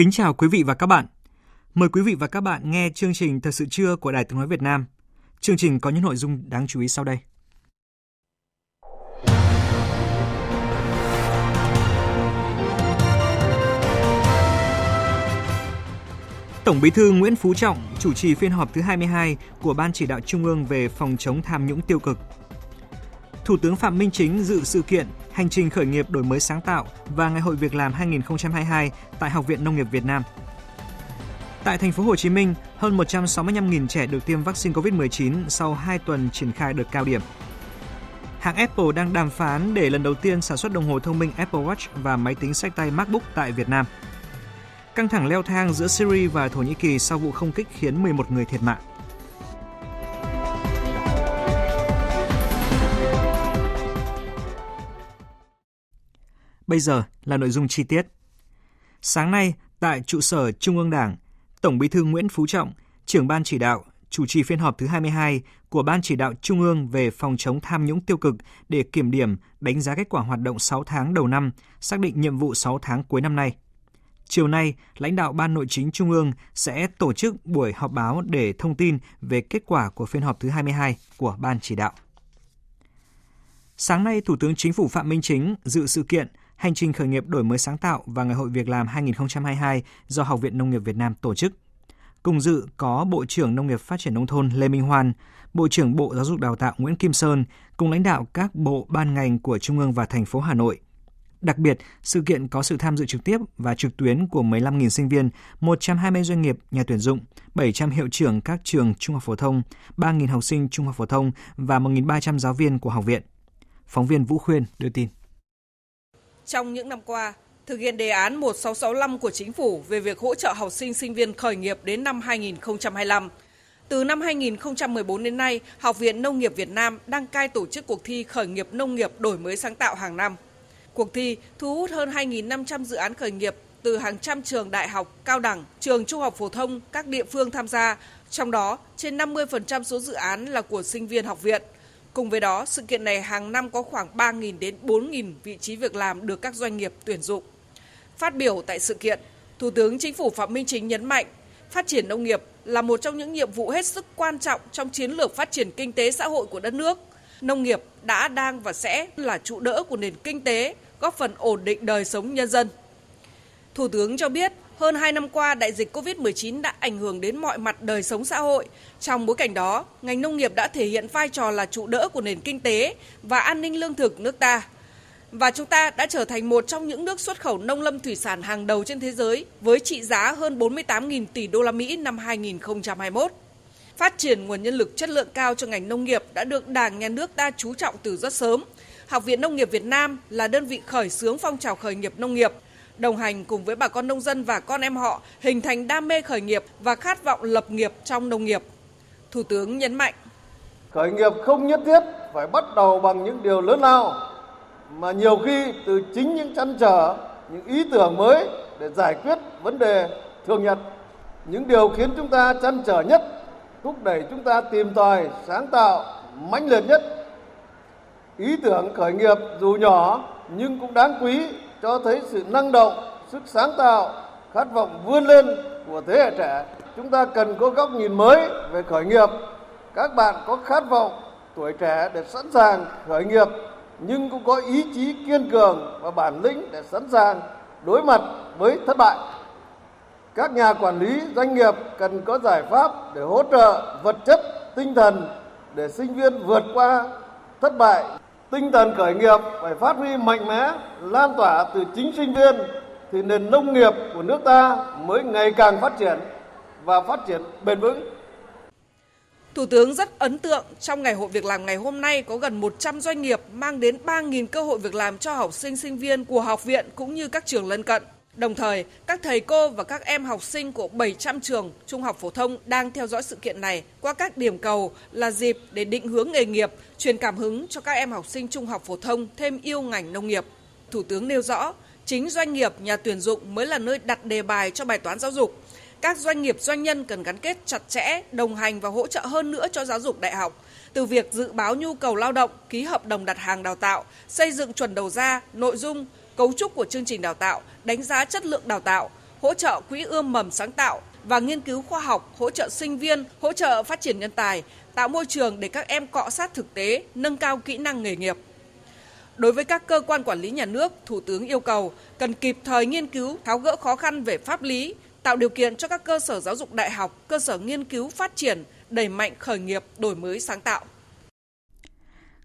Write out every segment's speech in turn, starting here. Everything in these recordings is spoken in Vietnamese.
Kính chào quý vị và các bạn. Mời quý vị và các bạn nghe chương trình Thời sự trưa của Đài Tiếng Nói Việt Nam. Chương trình có những nội dung đáng chú ý sau đây. Tổng Bí thư Nguyễn Phú Trọng chủ trì phiên họp thứ 22 của Ban chỉ đạo Trung ương về phòng chống tham nhũng tiêu cực. Thủ tướng Phạm Minh Chính dự sự kiện Hành trình khởi nghiệp đổi mới sáng tạo và Ngày hội việc làm 2022 tại Học viện Nông nghiệp Việt Nam. Tại thành phố Hồ Chí Minh, hơn 165.000 trẻ được tiêm vaccine COVID-19 sau 2 tuần triển khai đợt cao điểm. Hãng Apple đang đàm phán để lần đầu tiên sản xuất đồng hồ thông minh Apple Watch và máy tính sách tay MacBook tại Việt Nam. Căng thẳng leo thang giữa Syria và Thổ Nhĩ Kỳ sau vụ không kích khiến 11 người thiệt mạng. Bây giờ là nội dung chi tiết. Sáng nay, tại trụ sở Trung ương Đảng, Tổng Bí thư Nguyễn Phú Trọng, trưởng ban chỉ đạo, chủ trì phiên họp thứ 22 của Ban chỉ đạo Trung ương về phòng chống tham nhũng tiêu cực để kiểm điểm, đánh giá kết quả hoạt động 6 tháng đầu năm, xác định nhiệm vụ 6 tháng cuối năm nay. Chiều nay, lãnh đạo Ban Nội chính Trung ương sẽ tổ chức buổi họp báo để thông tin về kết quả của phiên họp thứ 22 của Ban chỉ đạo. Sáng nay, Thủ tướng Chính phủ Phạm Minh Chính dự sự kiện Hành trình khởi nghiệp đổi mới sáng tạo và Ngày hội việc làm 2022 do Học viện Nông nghiệp Việt Nam tổ chức. Cùng dự có Bộ trưởng Nông nghiệp Phát triển Nông thôn Lê Minh Hoan, Bộ trưởng Bộ Giáo dục Đào tạo Nguyễn Kim Sơn cùng lãnh đạo các bộ ban ngành của Trung ương và thành phố Hà Nội. Đặc biệt, sự kiện có sự tham dự trực tiếp và trực tuyến của 15.000 sinh viên, 120 doanh nghiệp, nhà tuyển dụng, 700 hiệu trưởng các trường trung học phổ thông, 3.000 học sinh trung học phổ thông và 1.300 giáo viên của học viện. Phóng viên Vũ Khuyên đưa tin. Trong những năm qua, thực hiện đề án 1665 của chính phủ về việc hỗ trợ học sinh sinh viên khởi nghiệp đến năm 2025. Từ năm 2014 đến nay, Học viện Nông nghiệp Việt Nam đăng cai tổ chức cuộc thi khởi nghiệp nông nghiệp đổi mới sáng tạo hàng năm. Cuộc thi thu hút hơn 2.500 dự án khởi nghiệp từ hàng trăm trường đại học, cao đẳng, trường trung học phổ thông, các địa phương tham gia, trong đó trên 50% số dự án là của sinh viên học viện – Cùng với đó, sự kiện này hàng năm có khoảng 3.000 đến 4.000 vị trí việc làm được các doanh nghiệp tuyển dụng. Phát biểu tại sự kiện, Thủ tướng Chính phủ Phạm Minh Chính nhấn mạnh, phát triển nông nghiệp là một trong những nhiệm vụ hết sức quan trọng trong chiến lược phát triển kinh tế xã hội của đất nước. Nông nghiệp đã, đang và sẽ là trụ đỡ của nền kinh tế, góp phần ổn định đời sống nhân dân. Thủ tướng cho biết, hơn 2 năm qua, đại dịch COVID-19 đã ảnh hưởng đến mọi mặt đời sống xã hội. Trong bối cảnh đó, ngành nông nghiệp đã thể hiện vai trò là trụ đỡ của nền kinh tế và an ninh lương thực nước ta. Và chúng ta đã trở thành một trong những nước xuất khẩu nông lâm thủy sản hàng đầu trên thế giới với trị giá hơn 48.000 tỷ đô la Mỹ năm 2021. Phát triển nguồn nhân lực chất lượng cao cho ngành nông nghiệp đã được Đảng, Nhà nước ta chú trọng từ rất sớm. Học viện Nông nghiệp Việt Nam là đơn vị khởi xướng phong trào khởi nghiệp nông nghiệp – đồng hành cùng với bà con nông dân và con em họ hình thành đam mê khởi nghiệp và khát vọng lập nghiệp trong nông nghiệp. Thủ tướng nhấn mạnh. Khởi nghiệp không nhất thiết phải bắt đầu bằng những điều lớn lao, mà nhiều khi từ chính những chăn trở, những ý tưởng mới để giải quyết vấn đề thường nhật. Những điều khiến chúng ta chăn trở nhất, thúc đẩy chúng ta tìm tòi, sáng tạo, mãnh liệt nhất. Ý tưởng khởi nghiệp dù nhỏ nhưng cũng đáng quý cho thấy sự năng động, sức sáng tạo, khát vọng vươn lên của thế hệ trẻ. Chúng ta cần có góc nhìn mới về khởi nghiệp. Các bạn có khát vọng tuổi trẻ để sẵn sàng khởi nghiệp nhưng cũng có ý chí kiên cường và bản lĩnh để sẵn sàng đối mặt với thất bại. Các nhà quản lý doanh nghiệp cần có giải pháp để hỗ trợ vật chất, tinh thần để sinh viên vượt qua thất bại Tinh thần khởi nghiệp phải phát huy mạnh mẽ, lan tỏa từ chính sinh viên thì nền nông nghiệp của nước ta mới ngày càng phát triển và phát triển bền vững. Thủ tướng rất ấn tượng trong ngày hội việc làm ngày hôm nay có gần 100 doanh nghiệp mang đến 3.000 cơ hội việc làm cho học sinh sinh viên của học viện cũng như các trường lân cận. Đồng thời, các thầy cô và các em học sinh của 700 trường trung học phổ thông đang theo dõi sự kiện này qua các điểm cầu là dịp để định hướng nghề nghiệp, truyền cảm hứng cho các em học sinh trung học phổ thông thêm yêu ngành nông nghiệp. Thủ tướng nêu rõ, chính doanh nghiệp, nhà tuyển dụng mới là nơi đặt đề bài cho bài toán giáo dục. Các doanh nghiệp doanh nhân cần gắn kết chặt chẽ, đồng hành và hỗ trợ hơn nữa cho giáo dục đại học, từ việc dự báo nhu cầu lao động, ký hợp đồng đặt hàng đào tạo, xây dựng chuẩn đầu ra, nội dung, cấu trúc của chương trình đào tạo, đánh giá chất lượng đào tạo, hỗ trợ quỹ ươm mầm sáng tạo và nghiên cứu khoa học, hỗ trợ sinh viên, hỗ trợ phát triển nhân tài, tạo môi trường để các em cọ sát thực tế, nâng cao kỹ năng nghề nghiệp. Đối với các cơ quan quản lý nhà nước, Thủ tướng yêu cầu cần kịp thời nghiên cứu, tháo gỡ khó khăn về pháp lý, tạo điều kiện cho các cơ sở giáo dục đại học, cơ sở nghiên cứu phát triển, đẩy mạnh khởi nghiệp, đổi mới sáng tạo.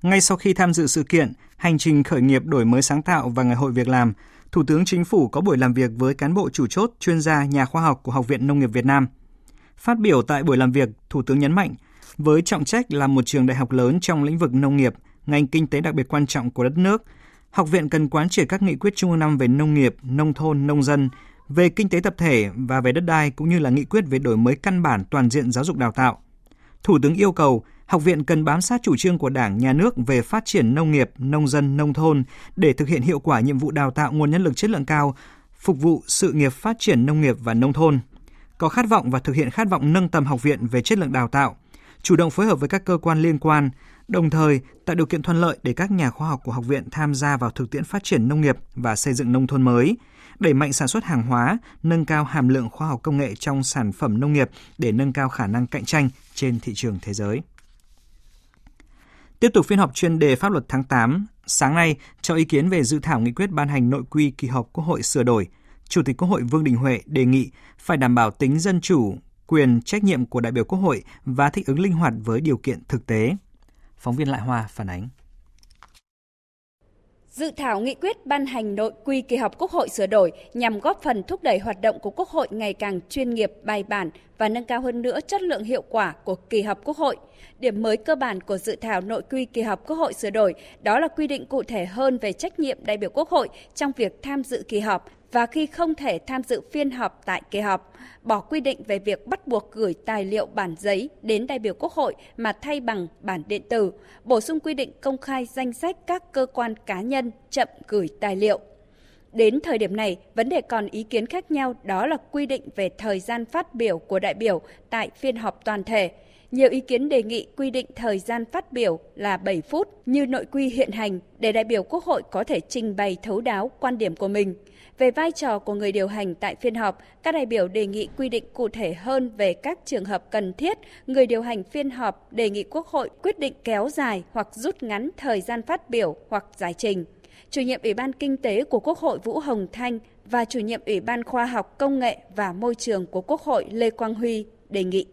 Ngay sau khi tham dự sự kiện, hành trình khởi nghiệp đổi mới sáng tạo và ngày hội việc làm, Thủ tướng Chính phủ có buổi làm việc với cán bộ chủ chốt, chuyên gia, nhà khoa học của Học viện Nông nghiệp Việt Nam. Phát biểu tại buổi làm việc, Thủ tướng nhấn mạnh, với trọng trách là một trường đại học lớn trong lĩnh vực nông nghiệp, ngành kinh tế đặc biệt quan trọng của đất nước, học viện cần quán triệt các nghị quyết Trung ương năm về nông nghiệp, nông thôn, nông dân, về kinh tế tập thể và về đất đai cũng như là nghị quyết về đổi mới căn bản toàn diện giáo dục đào tạo. Thủ tướng yêu cầu học viện cần bám sát chủ trương của Đảng, Nhà nước về phát triển nông nghiệp, nông dân, nông thôn để thực hiện hiệu quả nhiệm vụ đào tạo nguồn nhân lực chất lượng cao, phục vụ sự nghiệp phát triển nông nghiệp và nông thôn. Có khát vọng và thực hiện khát vọng nâng tầm học viện về chất lượng đào tạo, chủ động phối hợp với các cơ quan liên quan, đồng thời tạo điều kiện thuận lợi để các nhà khoa học của học viện tham gia vào thực tiễn phát triển nông nghiệp và xây dựng nông thôn mới, đẩy mạnh sản xuất hàng hóa, nâng cao hàm lượng khoa học công nghệ trong sản phẩm nông nghiệp để nâng cao khả năng cạnh tranh trên thị trường thế giới. Tiếp tục phiên họp chuyên đề pháp luật tháng 8, sáng nay cho ý kiến về dự thảo nghị quyết ban hành nội quy kỳ họp Quốc hội sửa đổi, Chủ tịch Quốc hội Vương Đình Huệ đề nghị phải đảm bảo tính dân chủ, quyền trách nhiệm của đại biểu Quốc hội và thích ứng linh hoạt với điều kiện thực tế. Phóng viên Lại Hoa phản ánh. Dự thảo nghị quyết ban hành nội quy kỳ họp Quốc hội sửa đổi nhằm góp phần thúc đẩy hoạt động của Quốc hội ngày càng chuyên nghiệp, bài bản và nâng cao hơn nữa chất lượng hiệu quả của kỳ họp Quốc hội. Điểm mới cơ bản của dự thảo nội quy kỳ họp Quốc hội sửa đổi đó là quy định cụ thể hơn về trách nhiệm đại biểu Quốc hội trong việc tham dự kỳ họp và khi không thể tham dự phiên họp tại kỳ họp, bỏ quy định về việc bắt buộc gửi tài liệu bản giấy đến đại biểu Quốc hội mà thay bằng bản điện tử, bổ sung quy định công khai danh sách các cơ quan cá nhân chậm gửi tài liệu. Đến thời điểm này, vấn đề còn ý kiến khác nhau đó là quy định về thời gian phát biểu của đại biểu tại phiên họp toàn thể. Nhiều ý kiến đề nghị quy định thời gian phát biểu là 7 phút như nội quy hiện hành để đại biểu Quốc hội có thể trình bày thấu đáo quan điểm của mình. Về vai trò của người điều hành tại phiên họp, các đại biểu đề nghị quy định cụ thể hơn về các trường hợp cần thiết, người điều hành phiên họp đề nghị Quốc hội quyết định kéo dài hoặc rút ngắn thời gian phát biểu hoặc giải trình. Chủ nhiệm Ủy ban Kinh tế của Quốc hội Vũ Hồng Thanh và chủ nhiệm Ủy ban Khoa học Công nghệ và Môi trường của Quốc hội Lê Quang Huy đề nghị.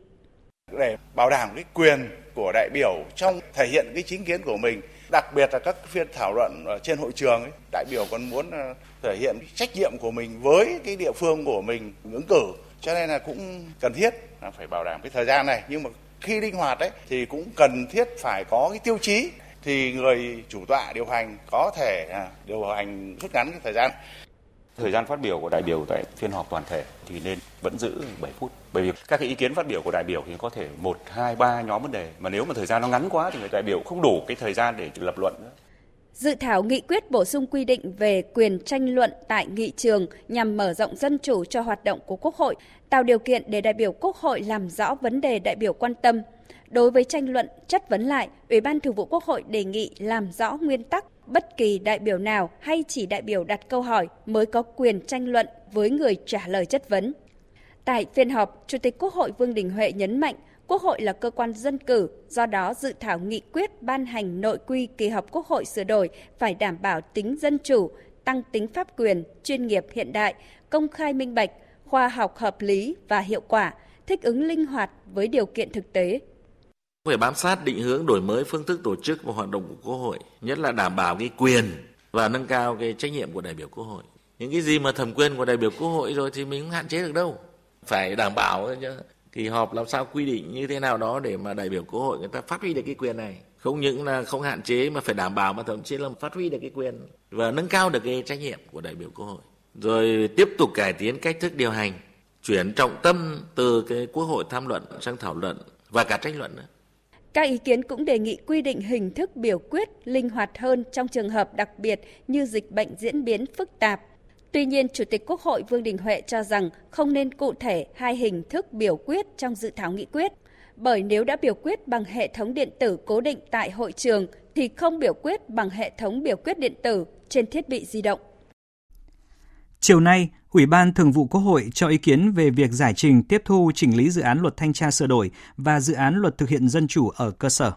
Để bảo đảm cái quyền của đại biểu trong thể hiện cái chính kiến của mình đặc biệt là các phiên thảo luận ở trên hội trường ấy, đại biểu còn muốn ờ, thể hiện trách nhiệm của mình với cái địa phương của mình ứng cử. Cho nên là cũng cần thiết là phải bảo đảm cái thời gian này. Nhưng mà khi linh hoạt đấy thì cũng cần thiết phải có cái tiêu chí thì người chủ tọa điều hành có thể à, điều hành rút ngắn cái thời gian. Thời gian phát biểu của đại biểu tại phiên họp toàn thể thì nên vẫn giữ 7 phút. Bởi vì các cái ý kiến phát biểu của đại biểu thì có thể 1, 2, 3 nhóm vấn đề. Mà nếu mà thời gian nó ngắn quá thì người đại biểu không đủ cái thời gian để lập luận nữa. Dự thảo nghị quyết bổ sung quy định về quyền tranh luận tại nghị trường nhằm mở rộng dân chủ cho hoạt động của Quốc hội, tạo điều kiện để đại biểu Quốc hội làm rõ vấn đề đại biểu quan tâm. Đối với tranh luận chất vấn lại, Ủy ban Thường vụ Quốc hội đề nghị làm rõ nguyên tắc bất kỳ đại biểu nào hay chỉ đại biểu đặt câu hỏi mới có quyền tranh luận với người trả lời chất vấn. Tại phiên họp, Chủ tịch Quốc hội Vương Đình Huệ nhấn mạnh Quốc hội là cơ quan dân cử, do đó dự thảo nghị quyết ban hành nội quy kỳ họp Quốc hội sửa đổi phải đảm bảo tính dân chủ, tăng tính pháp quyền, chuyên nghiệp hiện đại, công khai minh bạch, khoa học hợp lý và hiệu quả, thích ứng linh hoạt với điều kiện thực tế phải bám sát định hướng đổi mới phương thức tổ chức và hoạt động của Quốc hội, nhất là đảm bảo cái quyền và nâng cao cái trách nhiệm của đại biểu Quốc hội. Những cái gì mà thẩm quyền của đại biểu Quốc hội rồi thì mình không hạn chế được đâu. Phải đảm bảo chứ. Kỳ họp làm sao quy định như thế nào đó để mà đại biểu Quốc hội người ta phát huy được cái quyền này. Không những là không hạn chế mà phải đảm bảo mà thậm chí là phát huy được cái quyền và nâng cao được cái trách nhiệm của đại biểu Quốc hội. Rồi tiếp tục cải tiến cách thức điều hành, chuyển trọng tâm từ cái Quốc hội tham luận sang thảo luận và cả tranh luận nữa. Các ý kiến cũng đề nghị quy định hình thức biểu quyết linh hoạt hơn trong trường hợp đặc biệt như dịch bệnh diễn biến phức tạp. Tuy nhiên, Chủ tịch Quốc hội Vương Đình Huệ cho rằng không nên cụ thể hai hình thức biểu quyết trong dự thảo nghị quyết, bởi nếu đã biểu quyết bằng hệ thống điện tử cố định tại hội trường thì không biểu quyết bằng hệ thống biểu quyết điện tử trên thiết bị di động. Chiều nay, Ủy ban Thường vụ Quốc hội cho ý kiến về việc giải trình tiếp thu chỉnh lý dự án luật thanh tra sửa đổi và dự án luật thực hiện dân chủ ở cơ sở.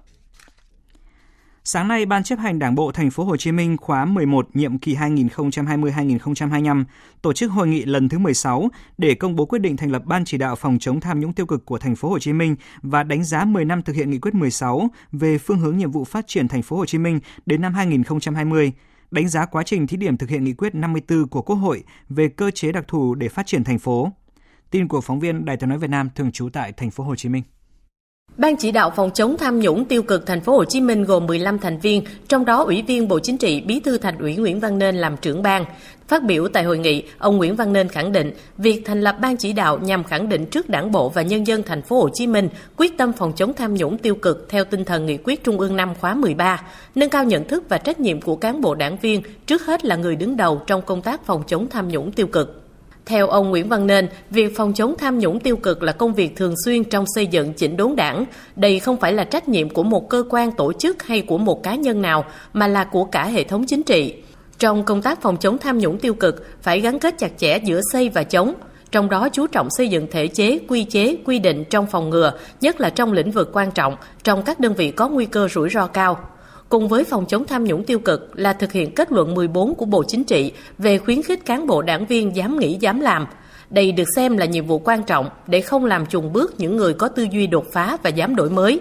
Sáng nay, Ban chấp hành Đảng bộ Thành phố Hồ Chí Minh khóa 11 nhiệm kỳ 2020-2025 tổ chức hội nghị lần thứ 16 để công bố quyết định thành lập Ban chỉ đạo phòng chống tham nhũng tiêu cực của Thành phố Hồ Chí Minh và đánh giá 10 năm thực hiện nghị quyết 16 về phương hướng nhiệm vụ phát triển Thành phố Hồ Chí Minh đến năm 2020 đánh giá quá trình thí điểm thực hiện nghị quyết 54 của Quốc hội về cơ chế đặc thù để phát triển thành phố. Tin của phóng viên Đài tiếng nói Việt Nam thường trú tại thành phố Hồ Chí Minh. Ban chỉ đạo phòng chống tham nhũng tiêu cực thành phố Hồ Chí Minh gồm 15 thành viên, trong đó Ủy viên Bộ Chính trị, Bí thư Thành ủy Nguyễn Văn Nên làm trưởng ban. Phát biểu tại hội nghị, ông Nguyễn Văn Nên khẳng định, việc thành lập ban chỉ đạo nhằm khẳng định trước Đảng bộ và nhân dân thành phố Hồ Chí Minh quyết tâm phòng chống tham nhũng tiêu cực theo tinh thần nghị quyết Trung ương năm khóa 13, nâng cao nhận thức và trách nhiệm của cán bộ đảng viên, trước hết là người đứng đầu trong công tác phòng chống tham nhũng tiêu cực. Theo ông Nguyễn Văn Nên, việc phòng chống tham nhũng tiêu cực là công việc thường xuyên trong xây dựng chỉnh đốn đảng. Đây không phải là trách nhiệm của một cơ quan tổ chức hay của một cá nhân nào, mà là của cả hệ thống chính trị. Trong công tác phòng chống tham nhũng tiêu cực, phải gắn kết chặt chẽ giữa xây và chống, trong đó chú trọng xây dựng thể chế, quy chế, quy định trong phòng ngừa, nhất là trong lĩnh vực quan trọng, trong các đơn vị có nguy cơ rủi ro cao cùng với phòng chống tham nhũng tiêu cực là thực hiện kết luận 14 của Bộ Chính trị về khuyến khích cán bộ đảng viên dám nghĩ dám làm. Đây được xem là nhiệm vụ quan trọng để không làm trùng bước những người có tư duy đột phá và dám đổi mới.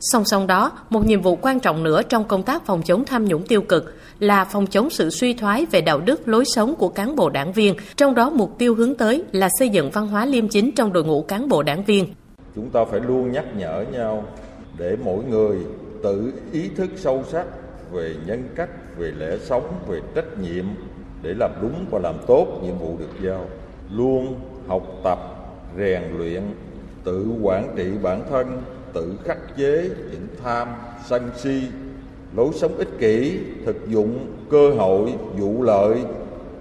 Song song đó, một nhiệm vụ quan trọng nữa trong công tác phòng chống tham nhũng tiêu cực là phòng chống sự suy thoái về đạo đức lối sống của cán bộ đảng viên, trong đó mục tiêu hướng tới là xây dựng văn hóa liêm chính trong đội ngũ cán bộ đảng viên. Chúng ta phải luôn nhắc nhở nhau để mỗi người tự ý thức sâu sắc về nhân cách, về lẽ sống, về trách nhiệm để làm đúng và làm tốt nhiệm vụ được giao. Luôn học tập, rèn luyện, tự quản trị bản thân, tự khắc chế những tham, sân si, lối sống ích kỷ, thực dụng, cơ hội, vụ lợi,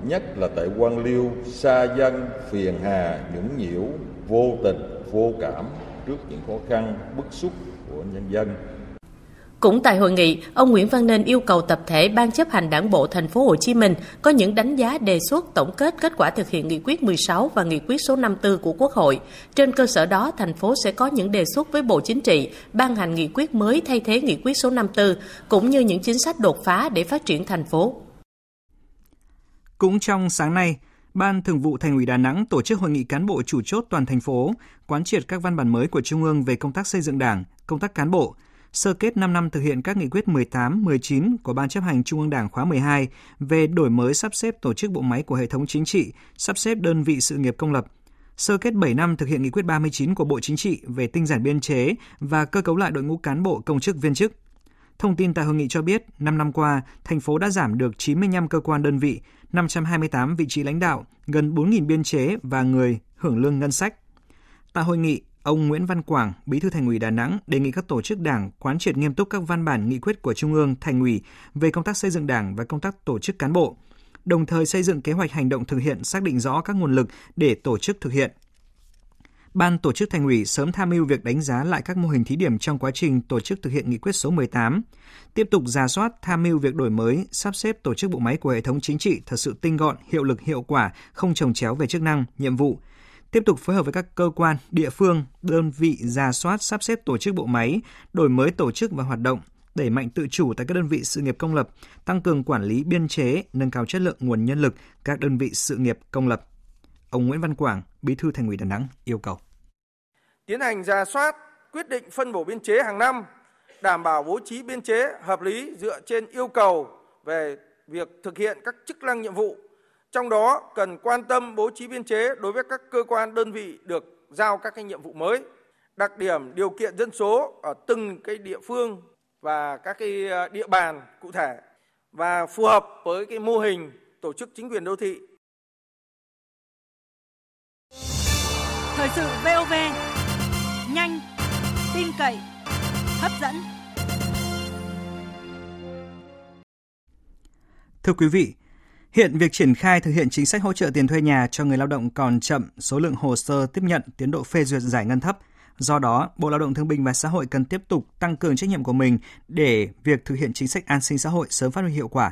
nhất là tại quan liêu, xa dân, phiền hà, nhũng nhiễu, vô tình, vô cảm trước những khó khăn, bức xúc của nhân dân. Cũng tại hội nghị, ông Nguyễn Văn Nên yêu cầu tập thể Ban chấp hành Đảng bộ thành phố Hồ Chí Minh có những đánh giá đề xuất tổng kết kết quả thực hiện nghị quyết 16 và nghị quyết số 54 của Quốc hội. Trên cơ sở đó, thành phố sẽ có những đề xuất với Bộ Chính trị ban hành nghị quyết mới thay thế nghị quyết số 54 cũng như những chính sách đột phá để phát triển thành phố. Cũng trong sáng nay, Ban Thường vụ Thành ủy Đà Nẵng tổ chức hội nghị cán bộ chủ chốt toàn thành phố, quán triệt các văn bản mới của Trung ương về công tác xây dựng Đảng, công tác cán bộ, sơ kết 5 năm thực hiện các nghị quyết 18, 19 của Ban chấp hành Trung ương Đảng khóa 12 về đổi mới sắp xếp tổ chức bộ máy của hệ thống chính trị, sắp xếp đơn vị sự nghiệp công lập, sơ kết 7 năm thực hiện nghị quyết 39 của Bộ Chính trị về tinh giản biên chế và cơ cấu lại đội ngũ cán bộ công chức viên chức. Thông tin tại hội nghị cho biết, 5 năm qua, thành phố đã giảm được 95 cơ quan đơn vị, 528 vị trí lãnh đạo, gần 4.000 biên chế và người hưởng lương ngân sách. Tại hội nghị, Ông Nguyễn Văn Quảng, Bí thư Thành ủy Đà Nẵng đề nghị các tổ chức Đảng quán triệt nghiêm túc các văn bản nghị quyết của Trung ương, Thành ủy về công tác xây dựng Đảng và công tác tổ chức cán bộ, đồng thời xây dựng kế hoạch hành động thực hiện xác định rõ các nguồn lực để tổ chức thực hiện. Ban tổ chức Thành ủy sớm tham mưu việc đánh giá lại các mô hình thí điểm trong quá trình tổ chức thực hiện nghị quyết số 18, tiếp tục ra soát tham mưu việc đổi mới, sắp xếp tổ chức bộ máy của hệ thống chính trị thật sự tinh gọn, hiệu lực hiệu quả, không trồng chéo về chức năng, nhiệm vụ, tiếp tục phối hợp với các cơ quan, địa phương, đơn vị ra soát sắp xếp tổ chức bộ máy, đổi mới tổ chức và hoạt động, đẩy mạnh tự chủ tại các đơn vị sự nghiệp công lập, tăng cường quản lý biên chế, nâng cao chất lượng nguồn nhân lực các đơn vị sự nghiệp công lập. Ông Nguyễn Văn Quảng, Bí thư Thành ủy Đà Nẵng yêu cầu. Tiến hành ra soát, quyết định phân bổ biên chế hàng năm, đảm bảo bố trí biên chế hợp lý dựa trên yêu cầu về việc thực hiện các chức năng nhiệm vụ. Trong đó cần quan tâm bố trí biên chế đối với các cơ quan đơn vị được giao các cái nhiệm vụ mới. Đặc điểm điều kiện dân số ở từng cái địa phương và các cái ờ, địa bàn cụ thể và phù hợp với cái mô hình tổ chức chính quyền đô thị. Thời sự VOV nhanh, tin cậy, hấp dẫn. Thưa quý vị, hiện việc triển khai thực hiện chính sách hỗ trợ tiền thuê nhà cho người lao động còn chậm, số lượng hồ sơ tiếp nhận, tiến độ phê duyệt giải ngân thấp. Do đó, Bộ Lao động Thương binh và Xã hội cần tiếp tục tăng cường trách nhiệm của mình để việc thực hiện chính sách an sinh xã hội sớm phát huy hiệu quả.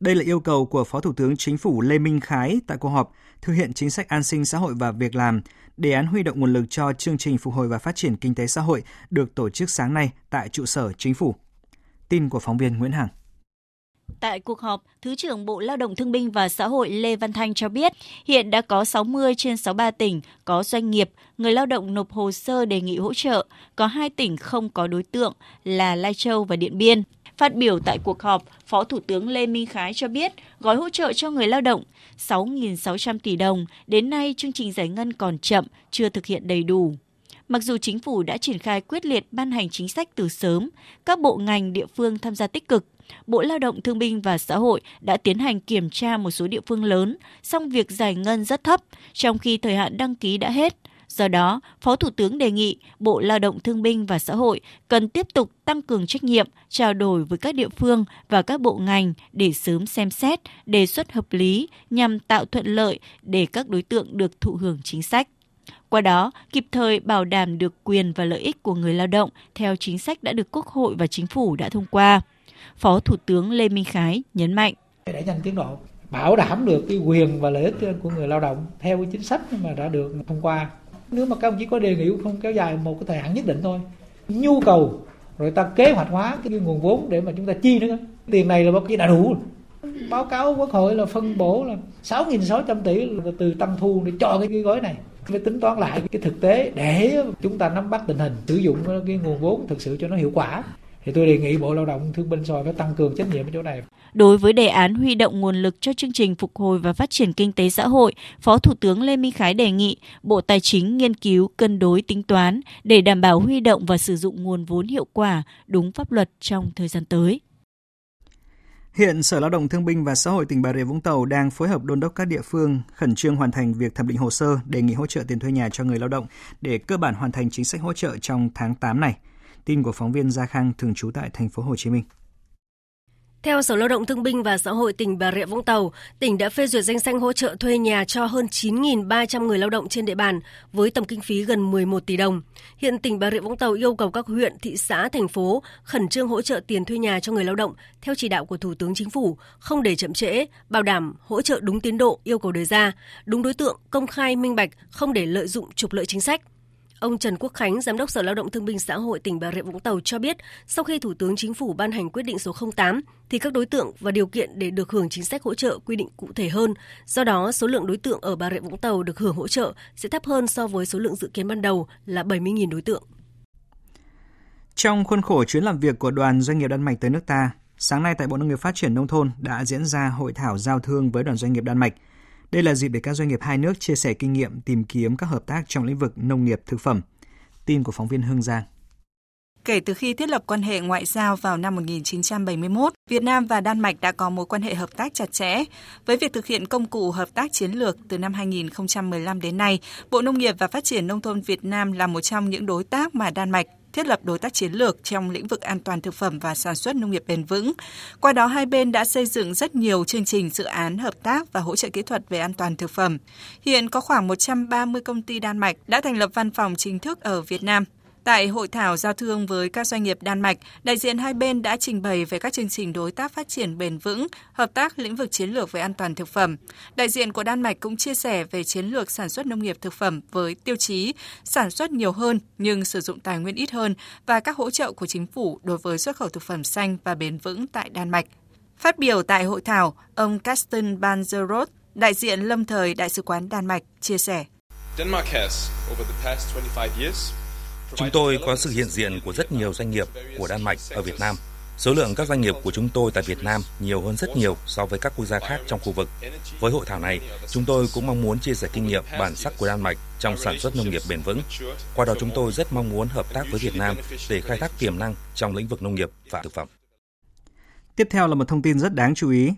Đây là yêu cầu của Phó Thủ tướng Chính phủ Lê Minh Khái tại cuộc họp thực hiện chính sách an sinh xã hội và việc làm, đề án huy động nguồn lực cho chương trình phục hồi và phát triển kinh tế xã hội được tổ chức sáng nay tại trụ sở Chính phủ. Tin của phóng viên Nguyễn Hằng. Tại cuộc họp, Thứ trưởng Bộ Lao động Thương binh và Xã hội Lê Văn Thanh cho biết, hiện đã có 60 trên 63 tỉnh có doanh nghiệp, người lao động nộp hồ sơ đề nghị hỗ trợ, có hai tỉnh không có đối tượng là Lai Châu và Điện Biên. Phát biểu tại cuộc họp, Phó Thủ tướng Lê Minh Khái cho biết, gói hỗ trợ cho người lao động 6.600 tỷ đồng, đến nay chương trình giải ngân còn chậm, chưa thực hiện đầy đủ. Mặc dù chính phủ đã triển khai quyết liệt ban hành chính sách từ sớm, các bộ ngành địa phương tham gia tích cực, Bộ Lao động Thương binh và Xã hội đã tiến hành kiểm tra một số địa phương lớn, song việc giải ngân rất thấp, trong khi thời hạn đăng ký đã hết. Do đó, Phó Thủ tướng đề nghị Bộ Lao động Thương binh và Xã hội cần tiếp tục tăng cường trách nhiệm, trao đổi với các địa phương và các bộ ngành để sớm xem xét, đề xuất hợp lý nhằm tạo thuận lợi để các đối tượng được thụ hưởng chính sách. Qua đó, kịp thời bảo đảm được quyền và lợi ích của người lao động theo chính sách đã được Quốc hội và Chính phủ đã thông qua. Phó Thủ tướng Lê Minh Khái nhấn mạnh. Để nhanh tiến độ, bảo đảm được cái quyền và lợi ích của người lao động theo cái chính sách mà đã được thông qua. Nếu mà các ông chỉ có đề nghị không kéo dài một cái thời hạn nhất định thôi. Nhu cầu rồi ta kế hoạch hóa cái nguồn vốn để mà chúng ta chi nữa. Tiền này là bao nhiêu đã đủ. Báo cáo Quốc hội là phân bổ là 6.600 tỷ là từ tăng thu để cho cái, cái gói này phải tính toán lại cái thực tế để chúng ta nắm bắt tình hình sử dụng cái nguồn vốn thực sự cho nó hiệu quả thì tôi đề nghị Bộ Lao động Thương binh Xã hội phải tăng cường trách nhiệm ở chỗ này. Đối với đề án huy động nguồn lực cho chương trình phục hồi và phát triển kinh tế xã hội, Phó Thủ tướng Lê Minh Khái đề nghị Bộ Tài chính nghiên cứu cân đối tính toán để đảm bảo huy động và sử dụng nguồn vốn hiệu quả, đúng pháp luật trong thời gian tới. Hiện Sở Lao động Thương binh và Xã hội tỉnh Bà Rịa Vũng Tàu đang phối hợp đôn đốc các địa phương khẩn trương hoàn thành việc thẩm định hồ sơ đề nghị hỗ trợ tiền thuê nhà cho người lao động để cơ bản hoàn thành chính sách hỗ trợ trong tháng 8 này. Tin của phóng viên Gia Khang thường trú tại thành phố Hồ Chí Minh. Theo Sở Lao động Thương binh và Xã hội tỉnh Bà Rịa Vũng Tàu, tỉnh đã phê duyệt danh sách hỗ trợ thuê nhà cho hơn 9.300 người lao động trên địa bàn với tổng kinh phí gần 11 tỷ đồng. Hiện tỉnh Bà Rịa Vũng Tàu yêu cầu các huyện, thị xã, thành phố khẩn trương hỗ trợ tiền thuê nhà cho người lao động theo chỉ đạo của Thủ tướng Chính phủ, không để chậm trễ, bảo đảm hỗ trợ đúng tiến độ yêu cầu đề ra, đúng đối tượng, công khai minh bạch, không để lợi dụng trục lợi chính sách. Ông Trần Quốc Khánh, Giám đốc Sở Lao động Thương binh Xã hội tỉnh Bà Rịa Vũng Tàu cho biết, sau khi Thủ tướng Chính phủ ban hành quyết định số 08, thì các đối tượng và điều kiện để được hưởng chính sách hỗ trợ quy định cụ thể hơn. Do đó, số lượng đối tượng ở Bà Rịa Vũng Tàu được hưởng hỗ trợ sẽ thấp hơn so với số lượng dự kiến ban đầu là 70.000 đối tượng. Trong khuôn khổ chuyến làm việc của đoàn doanh nghiệp Đan Mạch tới nước ta, sáng nay tại Bộ Nông nghiệp Phát triển Nông thôn đã diễn ra hội thảo giao thương với đoàn doanh nghiệp Đan Mạch – đây là dịp để các doanh nghiệp hai nước chia sẻ kinh nghiệm tìm kiếm các hợp tác trong lĩnh vực nông nghiệp thực phẩm. Tin của phóng viên Hương Giang. Kể từ khi thiết lập quan hệ ngoại giao vào năm 1971, Việt Nam và Đan Mạch đã có mối quan hệ hợp tác chặt chẽ. Với việc thực hiện công cụ hợp tác chiến lược từ năm 2015 đến nay, Bộ Nông nghiệp và Phát triển Nông thôn Việt Nam là một trong những đối tác mà Đan Mạch thiết lập đối tác chiến lược trong lĩnh vực an toàn thực phẩm và sản xuất nông nghiệp bền vững. Qua đó, hai bên đã xây dựng rất nhiều chương trình, dự án hợp tác và hỗ trợ kỹ thuật về an toàn thực phẩm. Hiện có khoảng 130 công ty Đan Mạch đã thành lập văn phòng chính thức ở Việt Nam. Tại hội thảo giao thương với các doanh nghiệp Đan Mạch, đại diện hai bên đã trình bày về các chương trình đối tác phát triển bền vững, hợp tác lĩnh vực chiến lược về an toàn thực phẩm. Đại diện của Đan Mạch cũng chia sẻ về chiến lược sản xuất nông nghiệp thực phẩm với tiêu chí sản xuất nhiều hơn nhưng sử dụng tài nguyên ít hơn và các hỗ trợ của chính phủ đối với xuất khẩu thực phẩm xanh và bền vững tại Đan Mạch. Phát biểu tại hội thảo, ông Carsten Banzerot, đại diện lâm thời Đại sứ quán Đan Mạch, chia sẻ. Denmark has, over the past 25 years, Chúng tôi có sự hiện diện của rất nhiều doanh nghiệp của Đan Mạch ở Việt Nam. Số lượng các doanh nghiệp của chúng tôi tại Việt Nam nhiều hơn rất nhiều so với các quốc gia khác trong khu vực. Với hội thảo này, chúng tôi cũng mong muốn chia sẻ kinh nghiệm bản sắc của Đan Mạch trong sản xuất nông nghiệp bền vững. Qua đó chúng tôi rất mong muốn hợp tác với Việt Nam để khai thác tiềm năng trong lĩnh vực nông nghiệp và thực phẩm. Tiếp theo là một thông tin rất đáng chú ý.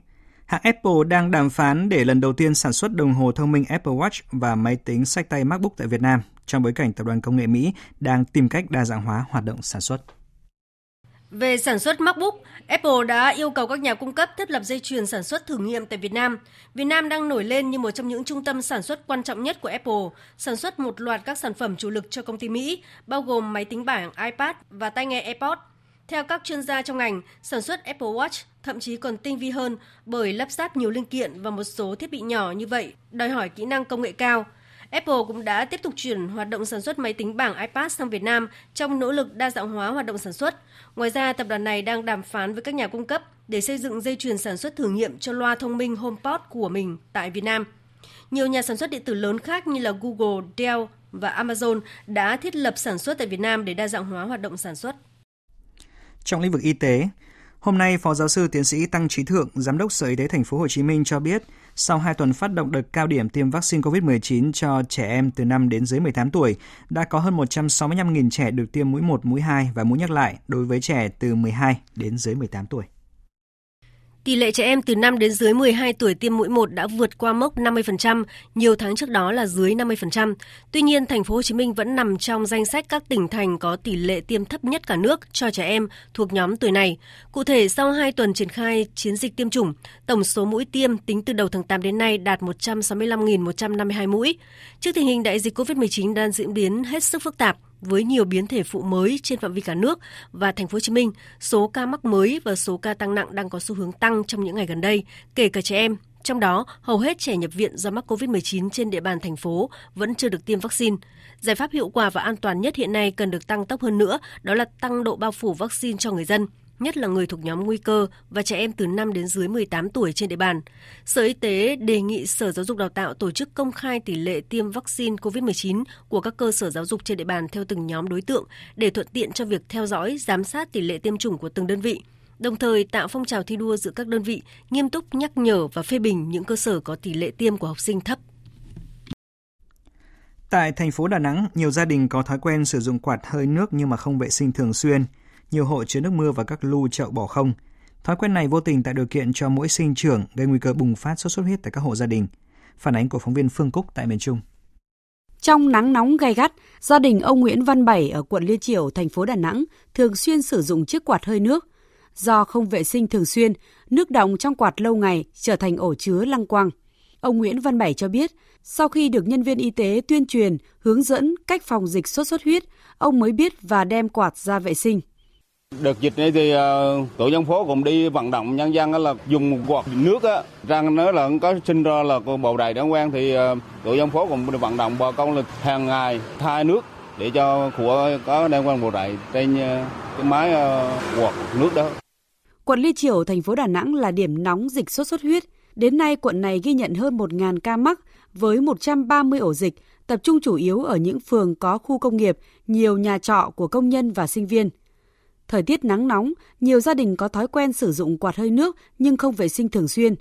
Hãng Apple đang đàm phán để lần đầu tiên sản xuất đồng hồ thông minh Apple Watch và máy tính sách tay MacBook tại Việt Nam trong bối cảnh tập đoàn công nghệ Mỹ đang tìm cách đa dạng hóa hoạt động sản xuất. Về sản xuất MacBook, Apple đã yêu cầu các nhà cung cấp thiết lập dây chuyền sản xuất thử nghiệm tại Việt Nam. Việt Nam đang nổi lên như một trong những trung tâm sản xuất quan trọng nhất của Apple, sản xuất một loạt các sản phẩm chủ lực cho công ty Mỹ, bao gồm máy tính bảng, iPad và tai nghe AirPods. Theo các chuyên gia trong ngành, sản xuất Apple Watch thậm chí còn tinh vi hơn bởi lắp ráp nhiều linh kiện và một số thiết bị nhỏ như vậy, đòi hỏi kỹ năng công nghệ cao. Apple cũng đã tiếp tục chuyển hoạt động sản xuất máy tính bảng iPad sang Việt Nam trong nỗ lực đa dạng hóa hoạt động sản xuất. Ngoài ra, tập đoàn này đang đàm phán với các nhà cung cấp để xây dựng dây chuyền sản xuất thử nghiệm cho loa thông minh HomePod của mình tại Việt Nam. Nhiều nhà sản xuất điện tử lớn khác như là Google, Dell và Amazon đã thiết lập sản xuất tại Việt Nam để đa dạng hóa hoạt động sản xuất. Trong lĩnh vực y tế, hôm nay Phó giáo sư tiến sĩ Tăng Trí Thượng, Giám đốc Sở Y tế Thành phố Hồ Chí Minh cho biết, sau 2 tuần phát động đợt cao điểm tiêm vaccine COVID-19 cho trẻ em từ 5 đến dưới 18 tuổi, đã có hơn 165.000 trẻ được tiêm mũi 1, mũi 2 và mũi nhắc lại đối với trẻ từ 12 đến dưới 18 tuổi. Tỷ lệ trẻ em từ 5 đến dưới 12 tuổi tiêm mũi 1 đã vượt qua mốc 50%, nhiều tháng trước đó là dưới 50%. Tuy nhiên, thành phố Hồ Chí Minh vẫn nằm trong danh sách các tỉnh thành có tỷ lệ tiêm thấp nhất cả nước cho trẻ em thuộc nhóm tuổi này. Cụ thể, sau 2 tuần triển khai chiến dịch tiêm chủng, tổng số mũi tiêm tính từ đầu tháng 8 đến nay đạt 165.152 mũi. Trước tình hình đại dịch COVID-19 đang diễn biến hết sức phức tạp, với nhiều biến thể phụ mới trên phạm vi cả nước và thành phố Hồ Chí Minh, số ca mắc mới và số ca tăng nặng đang có xu hướng tăng trong những ngày gần đây, kể cả trẻ em. Trong đó, hầu hết trẻ nhập viện do mắc COVID-19 trên địa bàn thành phố vẫn chưa được tiêm vaccine. Giải pháp hiệu quả và an toàn nhất hiện nay cần được tăng tốc hơn nữa, đó là tăng độ bao phủ vaccine cho người dân nhất là người thuộc nhóm nguy cơ và trẻ em từ 5 đến dưới 18 tuổi trên địa bàn. Sở Y tế đề nghị Sở Giáo dục Đào tạo tổ chức công khai tỷ lệ tiêm vaccine COVID-19 của các cơ sở giáo dục trên địa bàn theo từng nhóm đối tượng để thuận tiện cho việc theo dõi, giám sát tỷ lệ tiêm chủng của từng đơn vị đồng thời tạo phong trào thi đua giữa các đơn vị, nghiêm túc nhắc nhở và phê bình những cơ sở có tỷ lệ tiêm của học sinh thấp. Tại thành phố Đà Nẵng, nhiều gia đình có thói quen sử dụng quạt hơi nước nhưng mà không vệ sinh thường xuyên nhiều hộ chứa nước mưa và các lu chậu bỏ không. Thói quen này vô tình tạo điều kiện cho mũi sinh trưởng, gây nguy cơ bùng phát sốt xuất huyết tại các hộ gia đình. Phản ánh của phóng viên Phương Cúc tại miền Trung. Trong nắng nóng gay gắt, gia đình ông Nguyễn Văn Bảy ở quận Liên Triểu, thành phố Đà Nẵng thường xuyên sử dụng chiếc quạt hơi nước. Do không vệ sinh thường xuyên, nước đọng trong quạt lâu ngày trở thành ổ chứa lăng quang. Ông Nguyễn Văn Bảy cho biết, sau khi được nhân viên y tế tuyên truyền, hướng dẫn cách phòng dịch sốt xuất huyết, ông mới biết và đem quạt ra vệ sinh. Đợt dịch này thì ờ, tổ dân phố cũng đi vận động nhân dân là dùng quạt nước á, rằng nếu là có sinh ra là bầu đầy đáng quen thì ờ, tổ dân phố cũng vận động bà con là hàng ngày thay nước để cho của có đem quan bầu đầy trên ờ, cái máy quạt nước đó. Quận Liên Triểu, thành phố Đà Nẵng là điểm nóng dịch sốt xuất huyết. Đến nay, quận này ghi nhận hơn 1.000 ca mắc với 130 ổ dịch, tập trung chủ yếu ở những phường có khu công nghiệp, nhiều nhà trọ của công nhân và sinh viên. Thời tiết nắng nóng, nhiều gia đình có thói quen sử dụng quạt hơi nước nhưng không vệ sinh thường xuyên.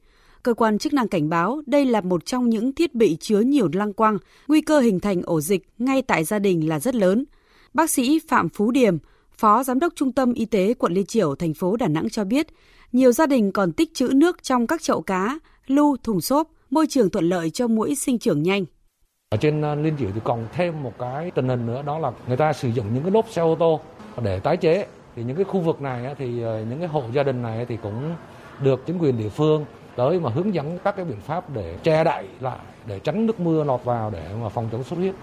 Cơ quan chức năng cảnh báo đây là một trong những thiết bị chứa nhiều lăng quang, nguy cơ hình thành ổ dịch ngay tại gia đình là rất lớn. Bác sĩ Phạm Phú Điềm, Phó Giám đốc Trung tâm Y tế quận Liên Triểu, thành phố Đà Nẵng cho biết, nhiều gia đình còn tích trữ nước trong các chậu cá, lu, thùng xốp, môi trường thuận lợi cho mũi sinh trưởng nhanh. Ở trên à, Liên Triểu thì còn thêm một cái tình hình nữa đó là người ta sử dụng những cái lốp xe ô tô để tái chế thì những cái khu vực này thì ờ, những cái hộ gia đình này thì cũng được chính quyền địa phương tới mà hướng dẫn các cái biện pháp để che đậy lại để tránh nước mưa lọt vào để mà phòng chống sốt huyết.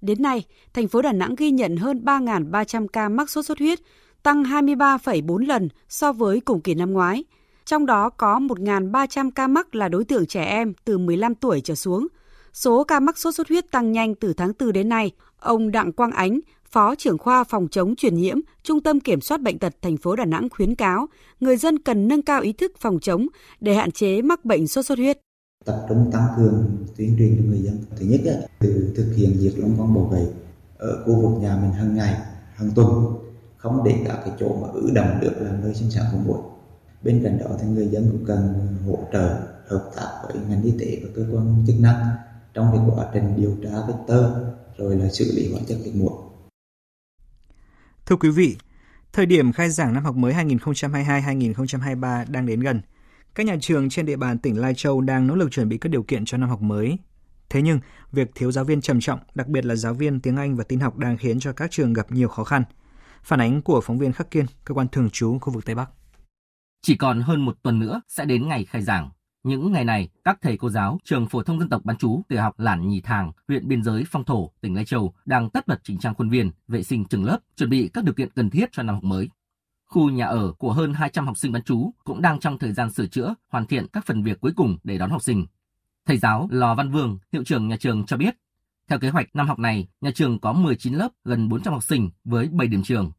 Đến nay, thành phố Đà Nẵng ghi nhận hơn 3.300 ca mắc sốt xuất huyết, tăng 23,4 lần so với cùng kỳ năm ngoái. Trong đó có 1.300 ca mắc là đối tượng trẻ em từ 15 tuổi trở xuống. Số ca mắc sốt xuất huyết tăng nhanh từ tháng 4 đến nay. Ông Đặng Quang Ánh, Phó trưởng khoa phòng chống truyền nhiễm, Trung tâm Kiểm soát bệnh tật thành phố Đà Nẵng khuyến cáo người dân cần nâng cao ý thức phòng chống để hạn chế mắc bệnh sốt xuất huyết. Tập trung tăng cường tuyên truyền cho người dân. Thứ nhất là từ thực hiện diệt long quang bọ gậy ở khu vực nhà mình hàng ngày, hàng tuần, không để cả cái chỗ mà ứ động được làm nơi sinh sản của muỗi. Bên cạnh đó thì người dân cũng cần hỗ trợ hợp tác với ngành y tế và cơ quan chức năng trong cái quá trình điều tra vector rồi là xử lý hóa chất diệt muỗi. Thưa quý vị, thời điểm khai giảng năm học mới 2022-2023 đang đến gần. Các nhà trường trên địa bàn tỉnh Lai Châu đang nỗ lực chuẩn bị các điều kiện cho năm học mới. Thế nhưng, việc thiếu giáo viên trầm trọng, đặc biệt là giáo viên tiếng Anh và tin học đang khiến cho các trường gặp nhiều khó khăn. Phản ánh của phóng viên Khắc Kiên, cơ quan thường trú khu vực Tây Bắc. Chỉ còn hơn một tuần nữa sẽ đến ngày khai giảng. Những ngày này, các thầy cô giáo trường phổ thông dân tộc bán chú tiểu học Lản Nhì Thàng, huyện biên giới Phong Thổ, tỉnh Lai Châu đang tất bật chỉnh trang khuôn viên, vệ sinh trường lớp, chuẩn bị các điều kiện cần thiết cho năm học mới. Khu nhà ở của hơn 200 học sinh bán chú cũng đang trong thời gian sửa chữa, hoàn thiện các phần việc cuối cùng để đón học sinh. Thầy giáo Lò Văn Vương, hiệu trưởng nhà trường cho biết, theo kế hoạch năm học này, nhà trường có 19 lớp, gần 400 học sinh với 7 điểm trường.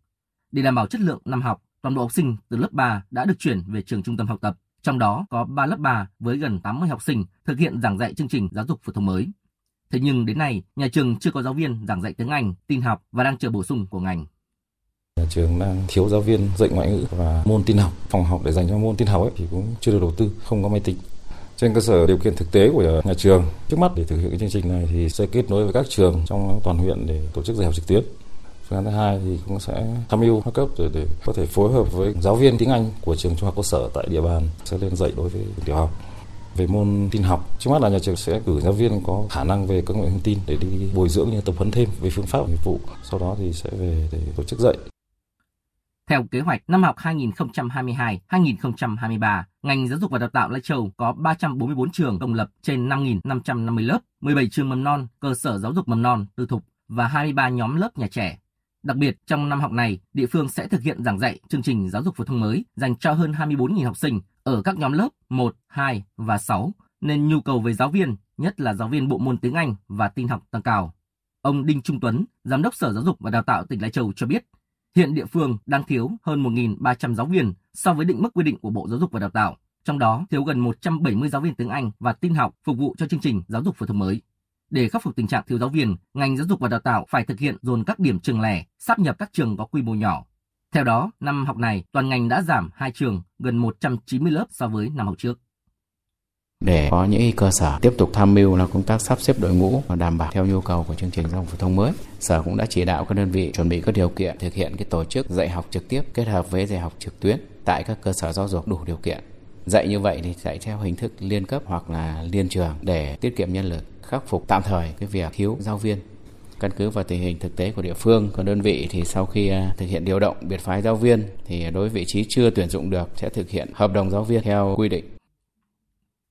Để đảm bảo chất lượng năm học, toàn bộ học sinh từ lớp 3 đã được chuyển về trường trung tâm học tập trong đó có 3 lớp 3 với gần 80 học sinh thực hiện giảng dạy chương trình giáo dục phổ thông mới. Thế nhưng đến nay, nhà trường chưa có giáo viên giảng dạy tiếng Anh, tin học và đang chờ bổ sung của ngành. Nhà trường đang thiếu giáo viên dạy ngoại ngữ và môn tin học. Phòng học để dành cho môn tin học ấy thì cũng chưa được đầu tư, không có máy tính. Trên cơ sở điều kiện thực tế của nhà trường, trước mắt để thực hiện cái chương trình này thì sẽ kết nối với các trường trong toàn huyện để tổ chức dạy học trực tuyến phương án thứ hai thì cũng sẽ tham mưu các cấp để, để có thể phối hợp với giáo viên tiếng Anh của trường trung học cơ sở tại địa bàn sẽ lên dạy đối với tiểu học về môn tin học trước mắt là nhà trường sẽ cử giáo viên có khả năng về công nghệ thông tin để đi bồi dưỡng như tập huấn thêm về phương pháp nghiệp vụ sau đó thì sẽ về để tổ chức dạy theo kế hoạch năm học 2022-2023, ngành giáo dục và đào tạo Lai Châu có 344 trường công lập trên 5.550 lớp, 17 trường mầm non, cơ sở giáo dục mầm non, tư thục và 23 nhóm lớp nhà trẻ. Đặc biệt, trong năm học này, địa phương sẽ thực hiện giảng dạy chương trình giáo dục phổ thông mới dành cho hơn 24.000 học sinh ở các nhóm lớp 1, 2 và 6, nên nhu cầu về giáo viên, nhất là giáo viên bộ môn tiếng Anh và tin học tăng cao. Ông Đinh Trung Tuấn, Giám đốc Sở Giáo dục và Đào tạo tỉnh Lai Châu cho biết, hiện địa phương đang thiếu hơn 1.300 giáo viên so với định mức quy định của Bộ Giáo dục và Đào tạo, trong đó thiếu gần 170 giáo viên tiếng Anh và tin học phục vụ cho chương trình giáo dục phổ thông mới. Để khắc phục tình trạng thiếu giáo viên, ngành giáo dục và đào tạo phải thực hiện dồn các điểm trường lẻ, sắp nhập các trường có quy mô nhỏ. Theo đó, năm học này, toàn ngành đã giảm 2 trường, gần 190 lớp so với năm học trước. Để có những cơ sở tiếp tục tham mưu là công tác sắp xếp đội ngũ và đảm bảo theo nhu cầu của chương trình giáo dục phổ thông mới, Sở cũng đã chỉ đạo các đơn vị chuẩn bị các điều kiện thực hiện cái tổ chức dạy học trực tiếp kết hợp với dạy học trực tuyến tại các cơ sở giáo dục đủ điều kiện. Dạy như vậy thì dạy theo hình thức liên cấp hoặc là liên trường để tiết kiệm nhân lực khắc phục tạm thời cái việc thiếu giáo viên. Căn cứ vào tình hình thực tế của địa phương còn đơn vị thì sau khi à, thực hiện điều động biệt phái giáo viên thì đối với vị trí chưa tuyển dụng được sẽ thực hiện hợp đồng giáo viên theo quy định.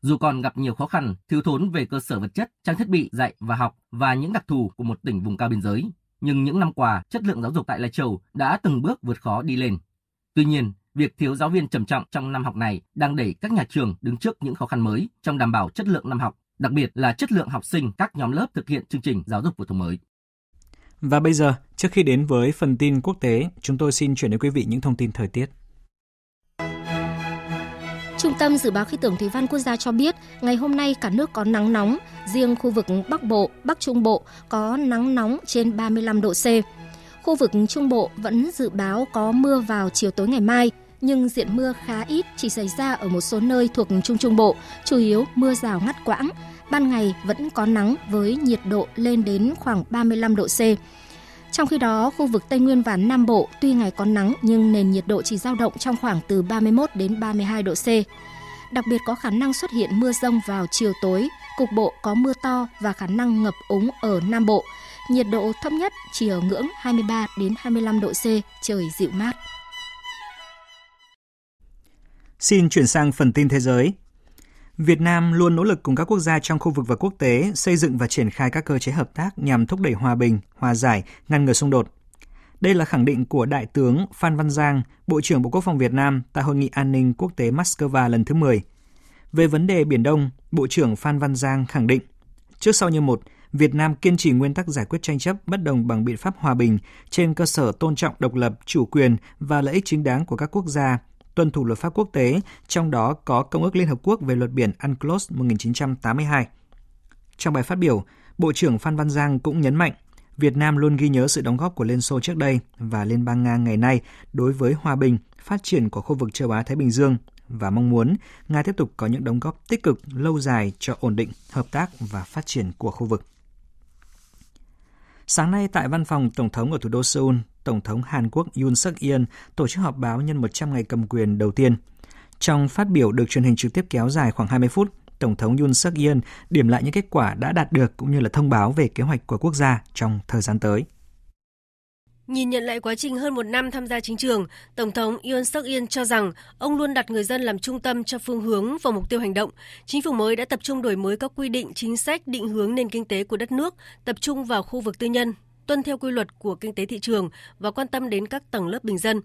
Dù còn gặp nhiều khó khăn, thiếu thốn về cơ sở vật chất, trang thiết bị dạy và học và những đặc thù của một tỉnh vùng cao biên giới, nhưng những năm qua, chất lượng giáo dục tại Lai Châu đã từng bước vượt khó đi lên. Tuy nhiên, việc thiếu giáo viên trầm trọng trong năm học này đang đẩy các nhà trường đứng trước những khó khăn mới trong đảm bảo chất lượng năm học đặc biệt là chất lượng học sinh các nhóm lớp thực hiện chương trình giáo dục phổ thông mới. Và bây giờ, trước khi đến với phần tin quốc tế, chúng tôi xin chuyển đến quý vị những thông tin thời tiết. Trung tâm Dự báo Khí tượng Thủy văn Quốc gia cho biết, ngày hôm nay cả nước có nắng nóng, riêng khu vực Bắc Bộ, Bắc Trung Bộ có nắng nóng trên 35 độ C. Khu vực Trung Bộ vẫn dự báo có mưa vào chiều tối ngày mai, nhưng diện mưa khá ít chỉ xảy ra ở một số nơi thuộc Trung Trung Bộ, chủ yếu mưa rào ngắt quãng. Ban ngày vẫn có nắng với nhiệt độ lên đến khoảng 35 độ C. Trong khi đó, khu vực Tây Nguyên và Nam Bộ tuy ngày có nắng nhưng nền nhiệt độ chỉ dao động trong khoảng từ 31 đến 32 độ C. Đặc biệt có khả năng xuất hiện mưa rông vào chiều tối, cục bộ có mưa to và khả năng ngập úng ở Nam Bộ. Nhiệt độ thấp nhất chỉ ở ngưỡng 23 đến 25 độ C, trời dịu mát. Xin chuyển sang phần tin thế giới. Việt Nam luôn nỗ lực cùng các quốc gia trong khu vực và quốc tế xây dựng và triển khai các cơ chế hợp tác nhằm thúc đẩy hòa bình, hòa giải, ngăn ngừa xung đột. Đây là khẳng định của Đại tướng Phan Văn Giang, Bộ trưởng Bộ Quốc phòng Việt Nam tại Hội nghị an ninh quốc tế Moscow lần thứ 10. Về vấn đề Biển Đông, Bộ trưởng Phan Văn Giang khẳng định, trước sau như một, Việt Nam kiên trì nguyên tắc giải quyết tranh chấp bất đồng bằng biện pháp hòa bình trên cơ sở tôn trọng độc lập, chủ quyền và lợi ích chính đáng của các quốc gia tuân thủ luật pháp quốc tế, trong đó có Công ước Liên Hợp Quốc về luật biển UNCLOS 1982. Trong bài phát biểu, Bộ trưởng Phan Văn Giang cũng nhấn mạnh, Việt Nam luôn ghi nhớ sự đóng góp của Liên Xô trước đây và Liên bang Nga ngày nay đối với hòa bình, phát triển của khu vực châu Á-Thái Bình Dương và mong muốn Nga tiếp tục có những đóng góp tích cực lâu dài cho ổn định, hợp tác và phát triển của khu vực. Sáng nay tại văn phòng Tổng thống ở thủ đô Seoul, Tổng thống Hàn Quốc Yoon suk yeol tổ chức họp báo nhân 100 ngày cầm quyền đầu tiên. Trong phát biểu được truyền hình trực tiếp kéo dài khoảng 20 phút, Tổng thống Yoon suk yeol điểm lại những kết quả đã đạt được cũng như là thông báo về kế hoạch của quốc gia trong thời gian tới. Nhìn nhận lại quá trình hơn một năm tham gia chính trường, Tổng thống Yoon suk yeol cho rằng ông luôn đặt người dân làm trung tâm cho phương hướng và mục tiêu hành động. Chính phủ mới đã tập trung đổi mới các quy định, chính sách, định hướng nền kinh tế của đất nước, tập trung vào khu vực tư nhân, tuân theo quy luật của kinh tế thị trường và quan tâm đến các tầng lớp bình dân.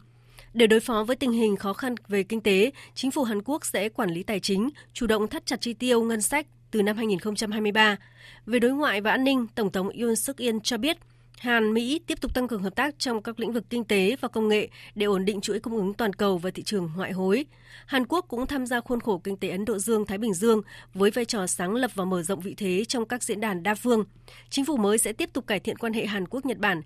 Để đối phó với tình hình khó khăn về kinh tế, chính phủ Hàn Quốc sẽ quản lý tài chính, chủ động thắt chặt chi tiêu ngân sách từ năm 2023. Về đối ngoại và an ninh, Tổng thống Yoon suk yeol cho biết – Hàn, Mỹ tiếp tục tăng cường hợp tác trong các lĩnh vực kinh tế và công nghệ để ổn định chuỗi cung ứng toàn cầu và thị trường ngoại hối. Hàn Quốc cũng tham gia khuôn khổ kinh tế Ấn Độ Dương Thái Bình Dương với vai trò sáng lập và mở rộng vị thế trong các diễn đàn đa phương. Chính phủ mới sẽ tiếp tục cải thiện quan hệ Hàn Quốc Nhật Bản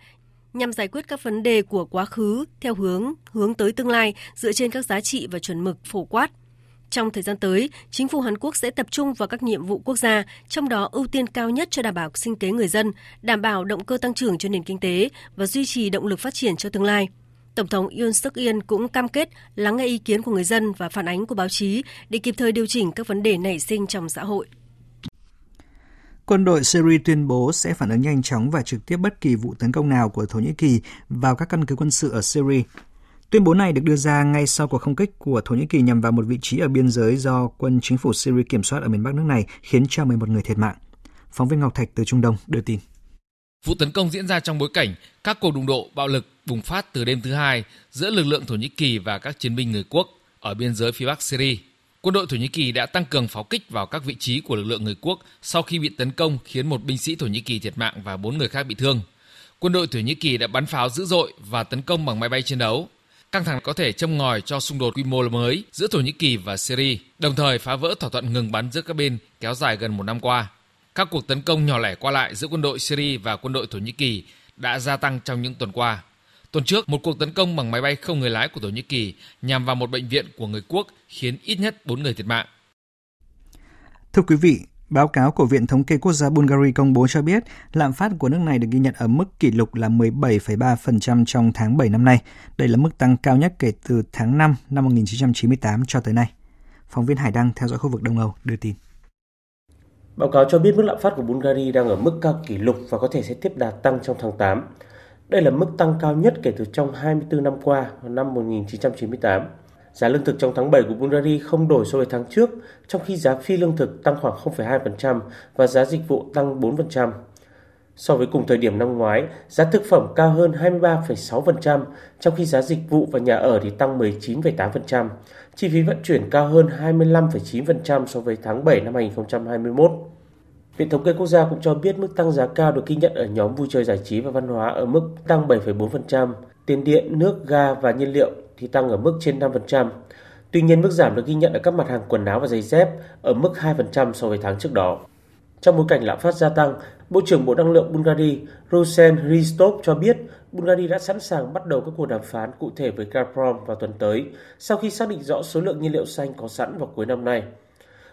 nhằm giải quyết các vấn đề của quá khứ theo hướng hướng tới tương lai dựa trên các giá trị và chuẩn mực phổ quát trong thời gian tới, chính phủ Hàn Quốc sẽ tập trung vào các nhiệm vụ quốc gia, trong đó ưu tiên cao nhất cho đảm bảo sinh kế người dân, đảm bảo động cơ tăng trưởng cho nền kinh tế và duy trì động lực phát triển cho tương lai. Tổng thống Yoon suk yeol cũng cam kết lắng nghe ý kiến của người dân và phản ánh của báo chí để kịp thời điều chỉnh các vấn đề nảy sinh trong xã hội. Quân đội Syria tuyên bố sẽ phản ứng nhanh chóng và trực tiếp bất kỳ vụ tấn công nào của Thổ Nhĩ Kỳ vào các căn cứ quân sự ở Syria Tuyên bố này được đưa ra ngay sau cuộc không kích của Thổ Nhĩ Kỳ nhằm vào một vị trí ở biên giới do quân chính phủ Syria kiểm soát ở miền Bắc nước này, khiến cho 11 người thiệt mạng. Phóng viên Ngọc Thạch từ Trung Đông đưa tin. Vụ tấn công diễn ra trong bối cảnh các cuộc đụng độ bạo lực bùng phát từ đêm thứ hai giữa lực lượng Thổ Nhĩ Kỳ và các chiến binh người quốc ở biên giới phía Bắc Syria. Quân đội Thổ Nhĩ Kỳ đã tăng cường pháo kích vào các vị trí của lực lượng người quốc sau khi bị tấn công khiến một binh sĩ Thổ Nhĩ Kỳ thiệt mạng và bốn người khác bị thương. Quân đội Thổ Nhĩ Kỳ đã bắn pháo dữ dội và tấn công bằng máy bay chiến đấu. Căng thẳng có thể châm ngòi cho xung đột quy mô mới giữa Thổ Nhĩ Kỳ và Syria, đồng thời phá vỡ thỏa thuận ngừng bắn giữa các bên kéo dài gần một năm qua. Các cuộc tấn công nhỏ lẻ qua lại giữa quân đội Syria và quân đội Thổ Nhĩ Kỳ đã gia tăng trong những tuần qua. Tuần trước, một cuộc tấn công bằng máy bay không người lái của Thổ Nhĩ Kỳ nhằm vào một bệnh viện của người quốc khiến ít nhất 4 người thiệt mạng. Thưa quý vị, Báo cáo của Viện Thống kê Quốc gia Bulgaria công bố cho biết lạm phát của nước này được ghi nhận ở mức kỷ lục là 17,3% trong tháng 7 năm nay. Đây là mức tăng cao nhất kể từ tháng 5 năm 1998 cho tới nay. Phóng viên Hải Đăng theo dõi khu vực Đông Âu đưa tin. Báo cáo cho biết mức lạm phát của Bulgaria đang ở mức cao kỷ lục và có thể sẽ tiếp đà tăng trong tháng 8. Đây là mức tăng cao nhất kể từ trong 24 năm qua năm 1998. Giá lương thực trong tháng 7 của Bulgaria không đổi so với tháng trước, trong khi giá phi lương thực tăng khoảng 0,2% và giá dịch vụ tăng 4%. So với cùng thời điểm năm ngoái, giá thực phẩm cao hơn 23,6%, trong khi giá dịch vụ và nhà ở thì tăng 19,8%. Chi phí vận chuyển cao hơn 25,9% so với tháng 7 năm 2021. Viện Thống kê Quốc gia cũng cho biết mức tăng giá cao được ghi nhận ở nhóm vui chơi giải trí và văn hóa ở mức tăng 7,4%, tiền điện, nước, ga và nhiên liệu thì tăng ở mức trên 5%. Tuy nhiên, mức giảm được ghi nhận ở các mặt hàng quần áo và giày dép ở mức 2% so với tháng trước đó. Trong bối cảnh lạm phát gia tăng, Bộ trưởng Bộ Năng lượng Bulgaria Rosen Ristov cho biết Bulgaria đã sẵn sàng bắt đầu các cuộc đàm phán cụ thể với Gazprom vào tuần tới sau khi xác định rõ số lượng nhiên liệu xanh có sẵn vào cuối năm nay.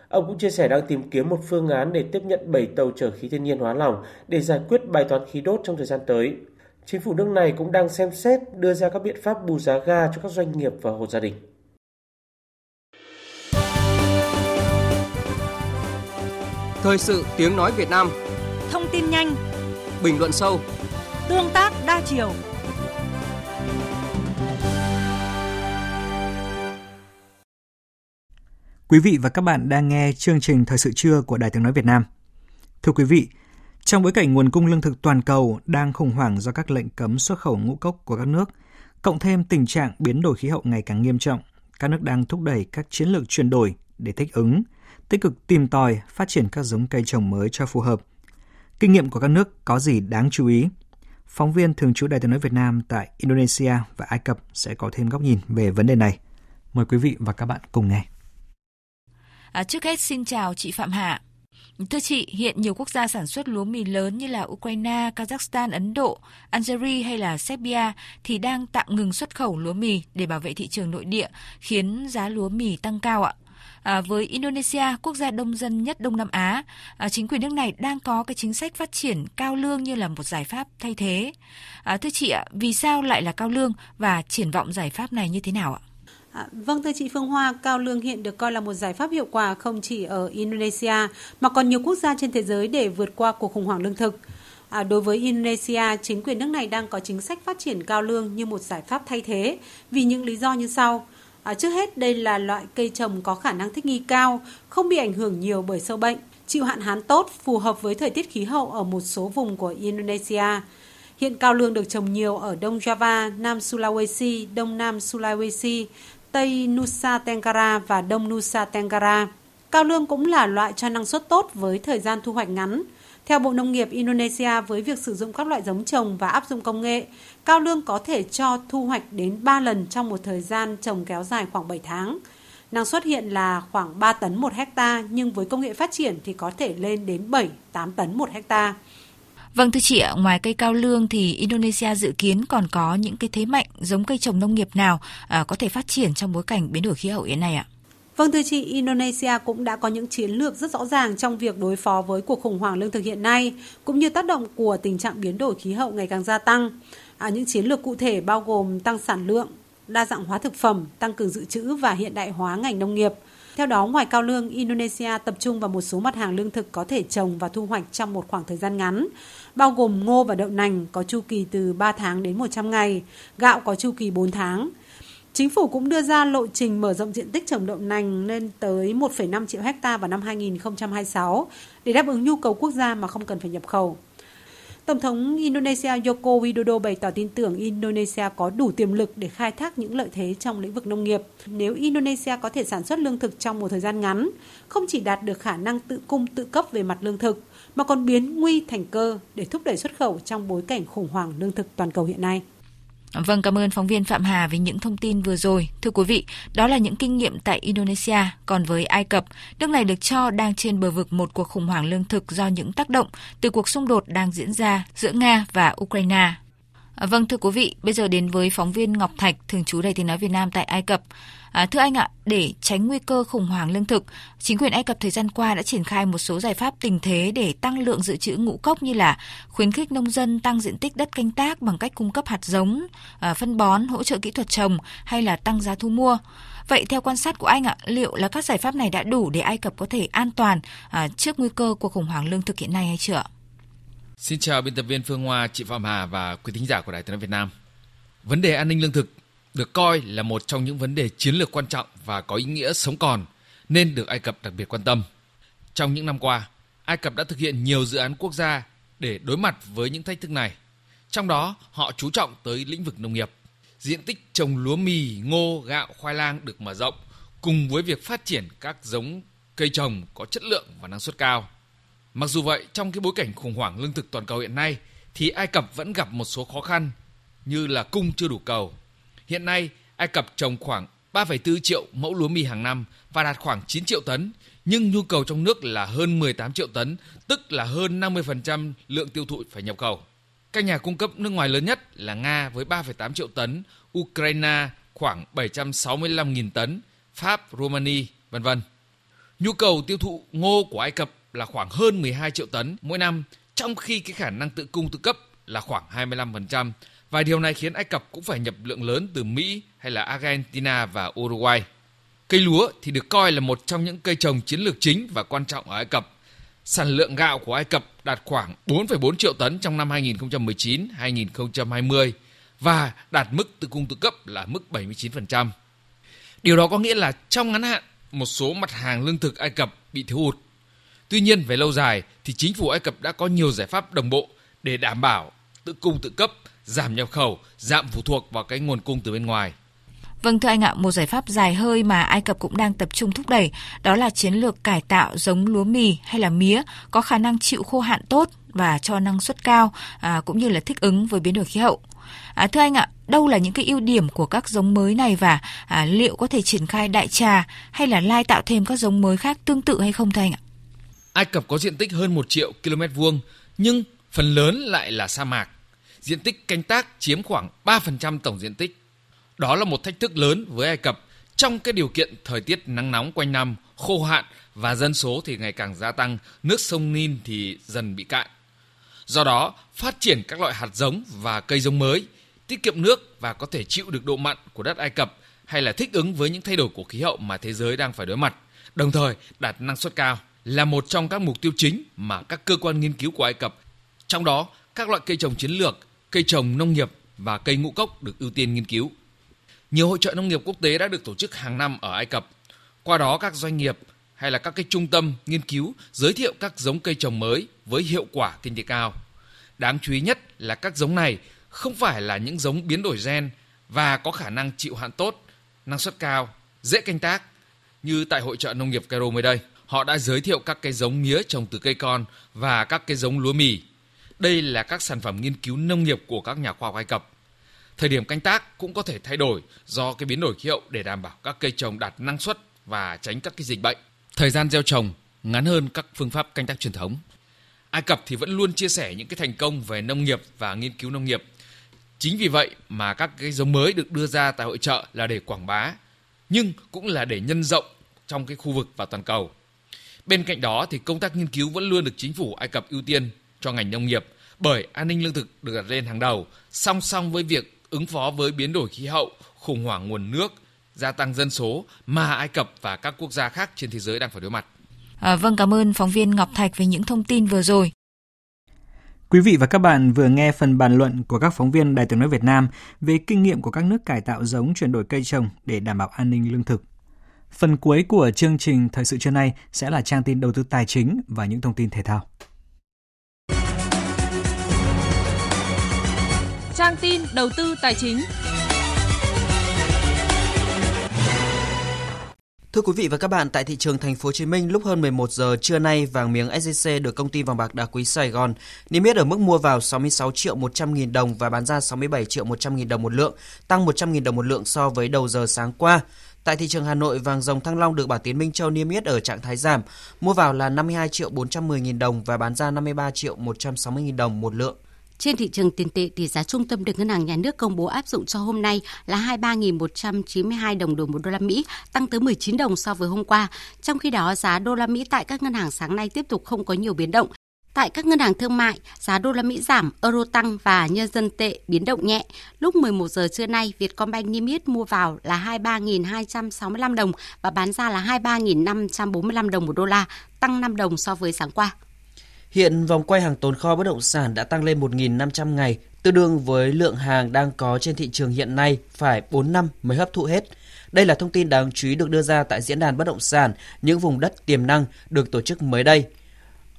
Ông cũng chia sẻ đang tìm kiếm một phương án để tiếp nhận 7 tàu chở khí thiên nhiên hóa lỏng để giải quyết bài toán khí đốt trong thời gian tới. Chính phủ nước này cũng đang xem xét đưa ra các biện pháp bù giá ga cho các doanh nghiệp và hộ gia đình. Thời sự tiếng nói Việt Nam Thông tin nhanh Bình luận sâu Tương tác đa chiều Quý vị và các bạn đang nghe chương trình Thời sự trưa của Đài Tiếng Nói Việt Nam. Thưa quý vị, trong bối cảnh nguồn cung lương thực toàn cầu đang khủng hoảng do các lệnh cấm xuất khẩu ngũ cốc của các nước, cộng thêm tình trạng biến đổi khí hậu ngày càng nghiêm trọng, các nước đang thúc đẩy các chiến lược chuyển đổi để thích ứng, tích cực tìm tòi phát triển các giống cây trồng mới cho phù hợp. Kinh nghiệm của các nước có gì đáng chú ý? Phóng viên thường trú Đài tiếng nói Việt Nam tại Indonesia và Ai Cập sẽ có thêm góc nhìn về vấn đề này. Mời quý vị và các bạn cùng nghe. À, trước hết xin chào chị Phạm Hạ. Thưa chị, hiện nhiều quốc gia sản xuất lúa mì lớn như là Ukraine, Kazakhstan, Ấn Độ, Algeria hay là Serbia thì đang tạm ngừng xuất khẩu lúa mì để bảo vệ thị trường nội địa, khiến giá lúa mì tăng cao ạ. À, với Indonesia, quốc gia đông dân nhất Đông Nam Á, à, chính quyền nước này đang có cái chính sách phát triển cao lương như là một giải pháp thay thế. À, thưa chị ạ, vì sao lại là cao lương và triển vọng giải pháp này như thế nào ạ? À, vâng thưa chị Phương Hoa, cao lương hiện được coi là một giải pháp hiệu quả không chỉ ở Indonesia mà còn nhiều quốc gia trên thế giới để vượt qua cuộc khủng hoảng lương thực. À, đối với Indonesia, chính quyền nước này đang có chính sách phát triển cao lương như một giải pháp thay thế vì những lý do như sau. À, trước hết, đây là loại cây trồng có khả năng thích nghi cao, không bị ảnh hưởng nhiều bởi sâu bệnh, chịu hạn hán tốt, phù hợp với thời tiết khí hậu ở một số vùng của Indonesia. Hiện cao lương được trồng nhiều ở Đông Java, Nam Sulawesi, Đông Nam Sulawesi, Tây Nusa Tenggara và Đông Nusa Tenggara. Cao lương cũng là loại cho năng suất tốt với thời gian thu hoạch ngắn. Theo Bộ Nông nghiệp Indonesia, với việc sử dụng các loại giống trồng và áp dụng công nghệ, cao lương có thể cho thu hoạch đến 3 lần trong một thời gian trồng kéo dài khoảng 7 tháng. Năng suất hiện là khoảng 3 tấn một hecta nhưng với công nghệ phát triển thì có thể lên đến 7-8 tấn một hecta. Vâng thưa chị ạ, ngoài cây cao lương thì Indonesia dự kiến còn có những cái thế mạnh giống cây trồng nông nghiệp nào à, có thể phát triển trong bối cảnh biến đổi khí hậu hiện nay ạ? Vâng thưa chị, Indonesia cũng đã có những chiến lược rất rõ ràng trong việc đối phó với cuộc khủng hoảng lương thực hiện nay, cũng như tác động của tình trạng biến đổi khí hậu ngày càng gia tăng. À, những chiến lược cụ thể bao gồm tăng sản lượng, đa dạng hóa thực phẩm, tăng cường dự trữ và hiện đại hóa ngành nông nghiệp. Theo đó, ngoài cao lương, Indonesia tập trung vào một số mặt hàng lương thực có thể trồng và thu hoạch trong một khoảng thời gian ngắn, bao gồm ngô và đậu nành có chu kỳ từ 3 tháng đến 100 ngày, gạo có chu kỳ 4 tháng. Chính phủ cũng đưa ra lộ trình mở rộng diện tích trồng đậu nành lên tới 1,5 triệu hecta vào năm 2026 để đáp ứng nhu cầu quốc gia mà không cần phải nhập khẩu. Tổng thống Indonesia Joko Widodo bày tỏ tin tưởng Indonesia có đủ tiềm lực để khai thác những lợi thế trong lĩnh vực nông nghiệp. Nếu Indonesia có thể sản xuất lương thực trong một thời gian ngắn, không chỉ đạt được khả năng tự cung tự cấp về mặt lương thực, mà còn biến nguy thành cơ để thúc đẩy xuất khẩu trong bối cảnh khủng hoảng lương thực toàn cầu hiện nay. Vâng, cảm ơn phóng viên Phạm Hà với những thông tin vừa rồi. Thưa quý vị, đó là những kinh nghiệm tại Indonesia. Còn với Ai Cập, nước này được cho đang trên bờ vực một cuộc khủng hoảng lương thực do những tác động từ cuộc xung đột đang diễn ra giữa Nga và Ukraine. Vâng, thưa quý vị, bây giờ đến với phóng viên Ngọc Thạch, thường trú Đài tiếng nói Việt Nam tại Ai Cập. À, thưa anh ạ, để tránh nguy cơ khủng hoảng lương thực, chính quyền Ai Cập thời gian qua đã triển khai một số giải pháp tình thế để tăng lượng dự trữ ngũ cốc như là khuyến khích nông dân tăng diện tích đất canh tác bằng cách cung cấp hạt giống, à, phân bón, hỗ trợ kỹ thuật trồng hay là tăng giá thu mua. Vậy theo quan sát của anh ạ, liệu là các giải pháp này đã đủ để Ai Cập có thể an toàn à, trước nguy cơ của khủng hoảng lương thực hiện nay hay chưa? Xin chào biên tập viên Phương Hoa, chị Phạm Hà và quý thính giả của Đài Tiếng nói Việt Nam. Vấn đề an ninh lương thực được coi là một trong những vấn đề chiến lược quan trọng và có ý nghĩa sống còn nên được Ai Cập đặc biệt quan tâm. Trong những năm qua, Ai Cập đã thực hiện nhiều dự án quốc gia để đối mặt với những thách thức này. Trong đó, họ chú trọng tới lĩnh vực nông nghiệp. Diện tích trồng lúa mì, ngô, gạo, khoai lang được mở rộng cùng với việc phát triển các giống cây trồng có chất lượng và năng suất cao. Mặc dù vậy, trong cái bối cảnh khủng hoảng lương thực toàn cầu hiện nay thì Ai Cập vẫn gặp một số khó khăn như là cung chưa đủ cầu Hiện nay, Ai Cập trồng khoảng 3,4 triệu mẫu lúa mì hàng năm và đạt khoảng 9 triệu tấn, nhưng nhu cầu trong nước là hơn 18 triệu tấn, tức là hơn 50% lượng tiêu thụ phải nhập khẩu. Các nhà cung cấp nước ngoài lớn nhất là Nga với 3,8 triệu tấn, Ukraine khoảng 765.000 tấn, Pháp, Romania, vân vân. Nhu cầu tiêu thụ ngô của Ai Cập là khoảng hơn 12 triệu tấn mỗi năm, trong khi cái khả năng tự cung tự cấp là khoảng 25%, và điều này khiến Ai Cập cũng phải nhập lượng lớn từ Mỹ hay là Argentina và Uruguay. Cây lúa thì được coi là một trong những cây trồng chiến lược chính và quan trọng ở Ai Cập. Sản lượng gạo của Ai Cập đạt khoảng 4,4 triệu tấn trong năm 2019-2020 và đạt mức tự cung tự cấp là mức 79%. Điều đó có nghĩa là trong ngắn hạn, một số mặt hàng lương thực Ai Cập bị thiếu hụt. Tuy nhiên về lâu dài thì chính phủ Ai Cập đã có nhiều giải pháp đồng bộ để đảm bảo tự cung tự cấp giảm nhập khẩu, giảm phụ thuộc vào cái nguồn cung từ bên ngoài. Vâng thưa anh ạ, một giải pháp dài hơi mà Ai Cập cũng đang tập trung thúc đẩy đó là chiến lược cải tạo giống lúa mì hay là mía có khả năng chịu khô hạn tốt và cho năng suất cao à, cũng như là thích ứng với biến đổi khí hậu. À, thưa anh ạ, đâu là những cái ưu điểm của các giống mới này và à, liệu có thể triển khai đại trà hay là lai tạo thêm các giống mới khác tương tự hay không thưa anh ạ? Ai Cập có diện tích hơn 1 triệu km vuông, nhưng phần lớn lại là sa mạc. Diện tích canh tác chiếm khoảng 3% tổng diện tích. Đó là một thách thức lớn với Ai Cập trong cái điều kiện thời tiết nắng nóng quanh năm, khô hạn và dân số thì ngày càng gia tăng, nước sông Nin thì dần bị cạn. Do đó, phát triển các loại hạt giống và cây giống mới, tiết kiệm nước và có thể chịu được độ mặn của đất Ai Cập hay là thích ứng với những thay đổi của khí hậu mà thế giới đang phải đối mặt, đồng thời đạt năng suất cao là một trong các mục tiêu chính mà các cơ quan nghiên cứu của Ai Cập. Trong đó, các loại cây trồng chiến lược, cây trồng nông nghiệp và cây ngũ cốc được ưu tiên nghiên cứu. Nhiều hội trợ nông nghiệp quốc tế đã được tổ chức hàng năm ở Ai Cập. Qua đó các doanh nghiệp hay là các cái trung tâm nghiên cứu giới thiệu các giống cây trồng mới với hiệu quả kinh tế cao. Đáng chú ý nhất là các giống này không phải là những giống biến đổi gen và có khả năng chịu hạn tốt, năng suất cao, dễ canh tác như tại hội trợ nông nghiệp Cairo mới đây. Họ đã giới thiệu các cây giống mía trồng từ cây con và các cây giống lúa mì. Đây là các sản phẩm nghiên cứu nông nghiệp của các nhà khoa học Ai Cập. Thời điểm canh tác cũng có thể thay đổi do cái biến đổi khí hậu để đảm bảo các cây trồng đạt năng suất và tránh các cái dịch bệnh. Thời gian gieo trồng ngắn hơn các phương pháp canh tác truyền thống. Ai Cập thì vẫn luôn chia sẻ những cái thành công về nông nghiệp và nghiên cứu nông nghiệp. Chính vì vậy mà các cái giống mới được đưa ra tại hội trợ là để quảng bá, nhưng cũng là để nhân rộng trong cái khu vực và toàn cầu. Bên cạnh đó thì công tác nghiên cứu vẫn luôn được chính phủ Ai Cập ưu tiên cho ngành nông nghiệp bởi an ninh lương thực được đặt lên hàng đầu, song song với việc ứng phó với biến đổi khí hậu, khủng hoảng nguồn nước, gia tăng dân số mà Ai Cập và các quốc gia khác trên thế giới đang phải đối mặt. À, vâng, cảm ơn phóng viên Ngọc Thạch về những thông tin vừa rồi. Quý vị và các bạn vừa nghe phần bàn luận của các phóng viên Đài tiếng nói Việt Nam về kinh nghiệm của các nước cải tạo giống chuyển đổi cây trồng để đảm bảo an ninh lương thực. Phần cuối của chương trình Thời sự trưa nay sẽ là trang tin đầu tư tài chính và những thông tin thể thao. Trang tin đầu tư tài chính. Thưa quý vị và các bạn, tại thị trường thành phố Hồ Chí Minh lúc hơn 11 giờ trưa nay, vàng miếng SJC được công ty vàng bạc đá quý Sài Gòn niêm yết ở mức mua vào 66 triệu 100 nghìn đồng và bán ra 67 triệu 100 nghìn đồng một lượng, tăng 100 nghìn đồng một lượng so với đầu giờ sáng qua. Tại thị trường Hà Nội, vàng dòng Thăng Long được Bảo Tiến Minh Châu niêm yết ở trạng thái giảm, mua vào là 52 triệu 410 nghìn đồng và bán ra 53 triệu 160 nghìn đồng một lượng. Trên thị trường tiền tệ, tỷ giá trung tâm được Ngân hàng Nhà nước công bố áp dụng cho hôm nay là 23.192 đồng đổi một đô la Mỹ, tăng tới 19 đồng so với hôm qua. Trong khi đó, giá đô la Mỹ tại các ngân hàng sáng nay tiếp tục không có nhiều biến động. Tại các ngân hàng thương mại, giá đô la Mỹ giảm, euro tăng và nhân dân tệ biến động nhẹ. Lúc 11 giờ trưa nay, Vietcombank niêm yết mua vào là 23.265 đồng và bán ra là 23.545 đồng một đô la, tăng 5 đồng so với sáng qua. Hiện vòng quay hàng tồn kho bất động sản đã tăng lên 1.500 ngày, tương đương với lượng hàng đang có trên thị trường hiện nay phải 4 năm mới hấp thụ hết. Đây là thông tin đáng chú ý được đưa ra tại diễn đàn bất động sản những vùng đất tiềm năng được tổ chức mới đây.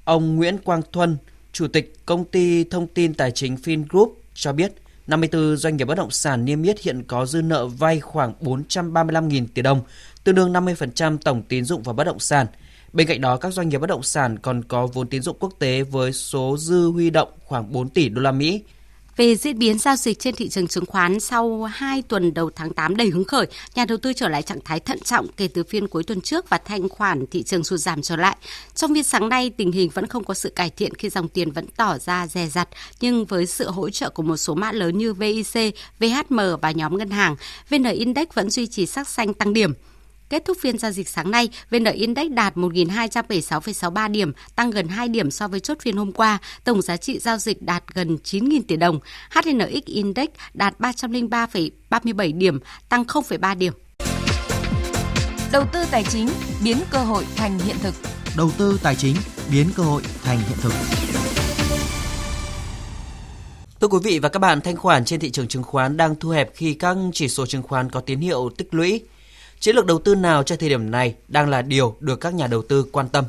Ông Nguyễn Quang Thuân, Chủ tịch Công ty Thông tin Tài chính FinGroup cho biết 54 doanh nghiệp bất động sản niêm yết hiện có dư nợ vay khoảng 435.000 tỷ đồng, tương đương 50% tổng tín dụng vào bất động sản – Bên cạnh đó, các doanh nghiệp bất động sản còn có vốn tín dụng quốc tế với số dư huy động khoảng 4 tỷ đô la Mỹ. Về diễn biến giao dịch trên thị trường chứng khoán sau 2 tuần đầu tháng 8 đầy hứng khởi, nhà đầu tư trở lại trạng thái thận trọng kể từ phiên cuối tuần trước và thanh khoản thị trường sụt giảm trở lại. Trong phiên sáng nay, tình hình vẫn không có sự cải thiện khi dòng tiền vẫn tỏ ra dè dặt, nhưng với sự hỗ trợ của một số mã lớn như VIC, VHM và nhóm ngân hàng, VN Index vẫn duy trì sắc xanh tăng điểm. Kết thúc phiên giao dịch sáng nay, VN Index đạt 1.276,63 điểm, tăng gần 2 điểm so với chốt phiên hôm qua. Tổng giá trị giao dịch đạt gần 9.000 tỷ đồng. HNX Index đạt 303,37 điểm, tăng 0,3 điểm. Đầu tư tài chính biến cơ hội thành hiện thực. Đầu tư tài chính biến cơ hội thành hiện thực. Thưa quý vị và các bạn, thanh khoản trên thị trường chứng khoán đang thu hẹp khi các chỉ số chứng khoán có tín hiệu tích lũy. Chiến lược đầu tư nào cho thời điểm này đang là điều được các nhà đầu tư quan tâm.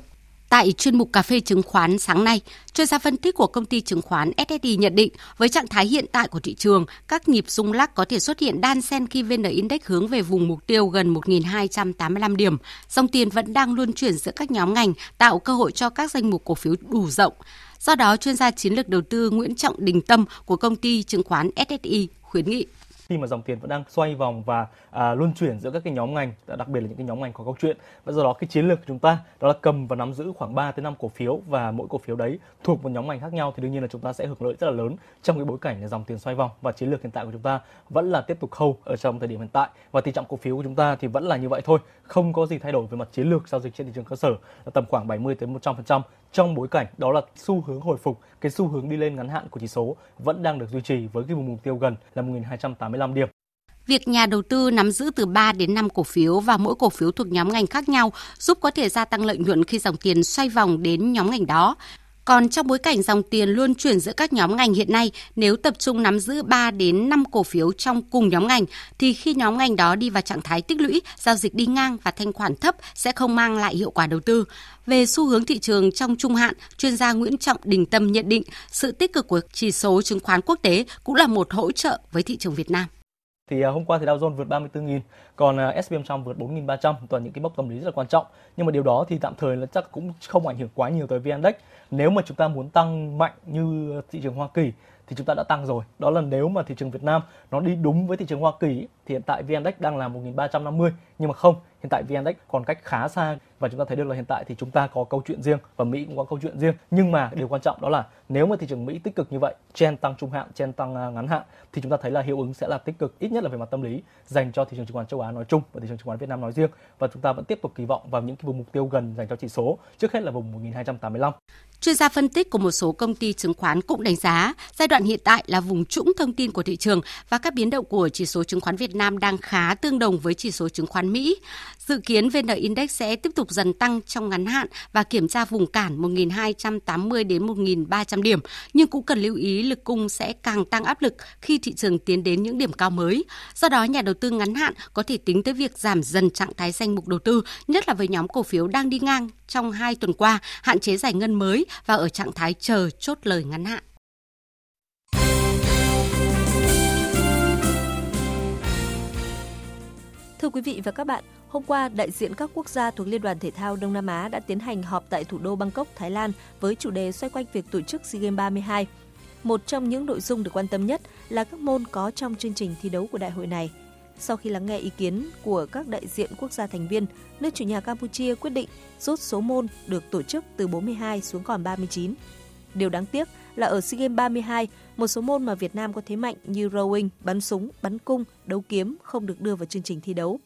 Tại chuyên mục cà phê chứng khoán sáng nay, chuyên gia phân tích của công ty chứng khoán SSI nhận định với trạng thái hiện tại của thị trường, các nhịp rung lắc có thể xuất hiện đan xen khi VN Index hướng về vùng mục tiêu gần 1.285 điểm. Dòng tiền vẫn đang luân chuyển giữa các nhóm ngành, tạo cơ hội cho các danh mục cổ phiếu đủ rộng. Do đó, chuyên gia chiến lược đầu tư Nguyễn Trọng Đình Tâm của công ty chứng khoán SSI khuyến nghị khi mà dòng tiền vẫn đang xoay vòng và à, luân chuyển giữa các cái nhóm ngành à, đặc biệt là những cái nhóm ngành có câu chuyện. Và do đó cái chiến lược của chúng ta đó là cầm và nắm giữ khoảng 3 tới 5 cổ phiếu và mỗi cổ phiếu đấy thuộc một nhóm ngành khác nhau thì đương nhiên là chúng ta sẽ hưởng lợi rất là lớn trong cái bối cảnh là dòng tiền xoay vòng và chiến lược hiện tại của chúng ta vẫn là tiếp tục hold ở trong thời điểm hiện tại. Và tỷ trọng cổ phiếu của chúng ta thì vẫn là như vậy thôi không có gì thay đổi về mặt chiến lược giao dịch trên thị trường cơ sở là tầm khoảng 70 tới 100% trong bối cảnh đó là xu hướng hồi phục, cái xu hướng đi lên ngắn hạn của chỉ số vẫn đang được duy trì với cái vùng mục tiêu gần là 1.285 điểm. Việc nhà đầu tư nắm giữ từ 3 đến 5 cổ phiếu và mỗi cổ phiếu thuộc nhóm ngành khác nhau giúp có thể gia tăng lợi nhuận khi dòng tiền xoay vòng đến nhóm ngành đó. Còn trong bối cảnh dòng tiền luôn chuyển giữa các nhóm ngành hiện nay, nếu tập trung nắm giữ 3 đến 5 cổ phiếu trong cùng nhóm ngành thì khi nhóm ngành đó đi vào trạng thái tích lũy, giao dịch đi ngang và thanh khoản thấp sẽ không mang lại hiệu quả đầu tư. Về xu hướng thị trường trong trung hạn, chuyên gia Nguyễn Trọng Đình Tâm nhận định sự tích cực của chỉ số chứng khoán quốc tế cũng là một hỗ trợ với thị trường Việt Nam. Thì à, hôm qua thì Dow Jones vượt 34.000, còn à, S&P 500 vượt 4.300, toàn những cái mốc tâm lý rất là quan trọng. Nhưng mà điều đó thì tạm thời là chắc cũng không ảnh hưởng quá nhiều tới VN Index. Nếu mà chúng ta muốn tăng mạnh như thị trường Hoa Kỳ thì chúng ta đã tăng rồi. Đó là nếu mà thị trường Việt Nam nó đi đúng với thị trường Hoa Kỳ thì hiện tại VN Index đang là 1.350 nhưng mà không, hiện tại VN còn cách khá xa và chúng ta thấy được là hiện tại thì chúng ta có câu chuyện riêng và Mỹ cũng có câu chuyện riêng. Nhưng mà điều quan trọng đó là nếu mà thị trường Mỹ tích cực như vậy, chen tăng trung hạn, chen tăng à, ngắn hạn thì chúng ta thấy là hiệu ứng sẽ là tích cực ít nhất là về mặt tâm lý dành cho thị trường chứng khoán châu Á nói chung và thị trường chứng khoán Việt Nam nói riêng và chúng ta vẫn tiếp tục kỳ vọng vào những cái vùng mục tiêu gần dành cho chỉ số, trước hết là vùng 1285. Chuyên gia phân tích của một số công ty chứng khoán cũng đánh giá giai đoạn hiện tại là vùng trũng thông tin của thị trường và các biến động của chỉ số chứng khoán Việt Nam đang khá tương đồng với chỉ số chứng khoán Mỹ. Dự kiến VN Index sẽ tiếp tục dần tăng trong ngắn hạn và kiểm tra vùng cản 1.280 đến 1.300 điểm, nhưng cũng cần lưu ý lực cung sẽ càng tăng áp lực khi thị trường tiến đến những điểm cao mới. Do đó, nhà đầu tư ngắn hạn có thể tính tới việc giảm dần trạng thái danh mục đầu tư, nhất là với nhóm cổ phiếu đang đi ngang trong hai tuần qua, hạn chế giải ngân mới và ở trạng thái chờ chốt lời ngắn hạn. Thưa quý vị và các bạn, hôm qua đại diện các quốc gia thuộc Liên đoàn Thể thao Đông Nam Á đã tiến hành họp tại thủ đô Bangkok, Thái Lan với chủ đề xoay quanh việc tổ chức SEA Games 32. Một trong những nội dung được quan tâm nhất là các môn có trong chương trình thi đấu của đại hội này. Sau khi lắng nghe ý kiến của các đại diện quốc gia thành viên, nước chủ nhà Campuchia quyết định rút số môn được tổ chức từ 42 xuống còn 39. Điều đáng tiếc là ở SEA Games 32, một số môn mà Việt Nam có thế mạnh như rowing, bắn súng, bắn cung, đấu kiếm không được đưa vào chương trình thi đấu.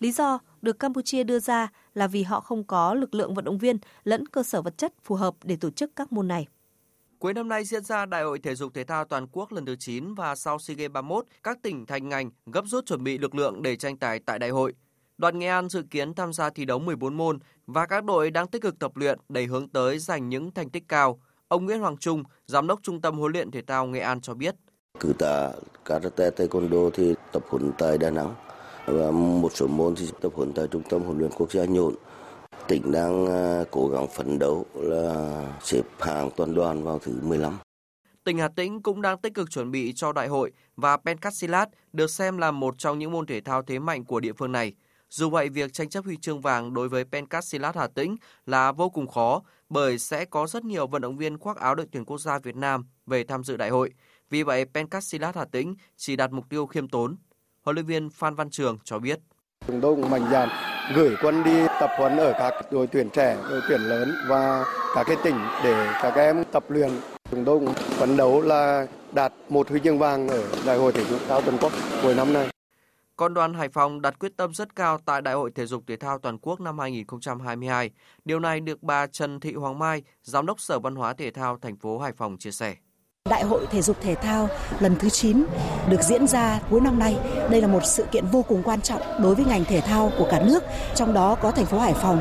Lý do được Campuchia đưa ra là vì họ không có lực lượng vận động viên lẫn cơ sở vật chất phù hợp để tổ chức các môn này. Cuối năm nay diễn ra Đại hội Thể dục Thể thao Toàn quốc lần thứ 9 và sau SEA Games 31, các tỉnh thành ngành gấp rút chuẩn bị lực lượng để tranh tài tại đại hội. Đoàn Nghệ An dự kiến tham gia thi đấu 14 môn và các đội đang tích cực tập luyện để hướng tới giành những thành tích cao. Ông Nguyễn Hoàng Trung, Giám đốc Trung tâm huấn luyện thể thao Nghệ An cho biết. Cử tạ karate taekwondo thì tập huấn tại Đà Nẵng và một số môn thì tập huấn tại Trung tâm huấn luyện quốc gia Nhộn. Tỉnh đang à, cố gắng phấn đấu là xếp hạng toàn đoàn vào thứ 15. Tỉnh Hà Tĩnh cũng đang tích cực chuẩn bị cho đại hội và pencastilat được xem là một trong những môn thể thao thế mạnh của địa phương này. Dù vậy, việc tranh chấp huy chương vàng đối với pencastilat Hà Tĩnh là vô cùng khó bởi sẽ có rất nhiều vận động viên khoác áo đội tuyển quốc gia Việt Nam về tham dự đại hội. Vì vậy, pencastilat Hà Tĩnh chỉ đạt mục tiêu khiêm tốn. Huấn luyện viên Phan Văn Trường cho biết. Chúng tôi cũng mạnh dạn gửi quân đi tập huấn ở các đội tuyển trẻ, đội tuyển lớn và các cái tỉnh để các em tập luyện. Chúng tôi cũng phấn đấu là đạt một huy chương vàng ở Đại hội thể dục thao toàn quốc cuối năm nay. Còn đoàn Hải Phòng đặt quyết tâm rất cao tại Đại hội Thể dục Thể thao Toàn quốc năm 2022. Điều này được bà Trần Thị Hoàng Mai, Giám đốc Sở Văn hóa Thể thao thành phố Hải Phòng chia sẻ. Đại hội thể dục thể thao lần thứ 9 được diễn ra cuối năm nay. Đây là một sự kiện vô cùng quan trọng đối với ngành thể thao của cả nước, trong đó có thành phố Hải Phòng.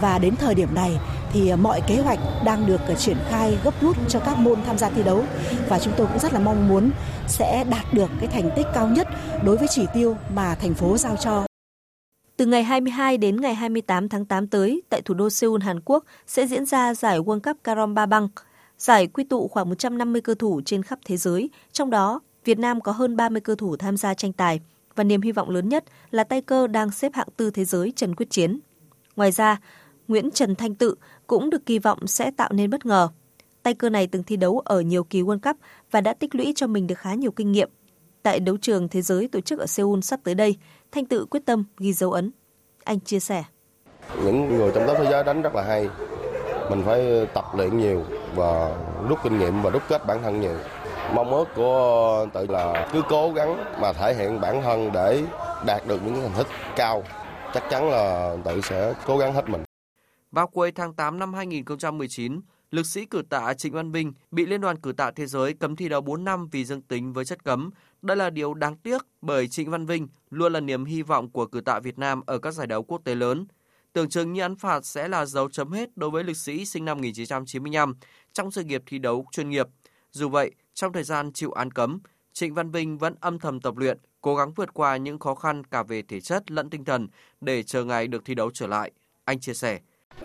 Và đến thời điểm này thì mọi kế hoạch đang được triển khai gấp rút cho các môn tham gia thi đấu và chúng tôi cũng rất là mong muốn sẽ đạt được cái thành tích cao nhất đối với chỉ tiêu mà thành phố giao cho. Từ ngày 22 đến ngày 28 tháng 8 tới, tại thủ đô Seoul, Hàn Quốc sẽ diễn ra giải World Cup Karom Ba Băng. Giải quy tụ khoảng 150 cơ thủ trên khắp thế giới, trong đó Việt Nam có hơn 30 cơ thủ tham gia tranh tài và niềm hy vọng lớn nhất là tay cơ đang xếp hạng tư thế giới Trần Quyết Chiến. Ngoài ra, Nguyễn Trần Thanh Tự cũng được kỳ vọng sẽ tạo nên bất ngờ. Tay cơ này từng thi đấu ở nhiều kỳ World Cup và đã tích lũy cho mình được khá nhiều kinh nghiệm. tại đấu trường thế giới tổ chức ở Seoul sắp tới đây, Thanh Tự quyết tâm ghi dấu ấn. Anh chia sẻ. Những người trong top thế giới đánh rất là hay. Mình phải tập luyện nhiều và rút kinh nghiệm và đúc kết bản thân nhiều. Mong ước của tự là cứ cố gắng mà thể hiện bản thân để đạt được những thành tích cao. Chắc chắn là tự sẽ cố gắng hết mình. Vào cuối tháng 8 năm 2019, lực sĩ cử tạ Trịnh Văn Vinh bị Liên đoàn cử tạ thế giới cấm thi đấu 4 năm vì dương tính với chất cấm. Đây là điều đáng tiếc bởi Trịnh Văn Vinh luôn là niềm hy vọng của cử tạ Việt Nam ở các giải đấu quốc tế lớn. Tưởng chừng như án phạt sẽ là dấu chấm hết đối với lực sĩ sinh năm 1995 trong sự nghiệp thi đấu chuyên nghiệp. Dù vậy, trong thời gian chịu án cấm, Trịnh Văn Vinh vẫn âm thầm tập luyện, cố gắng vượt qua những khó khăn cả về thể chất lẫn tinh thần để chờ ngày được thi đấu trở lại. Anh chia sẻ.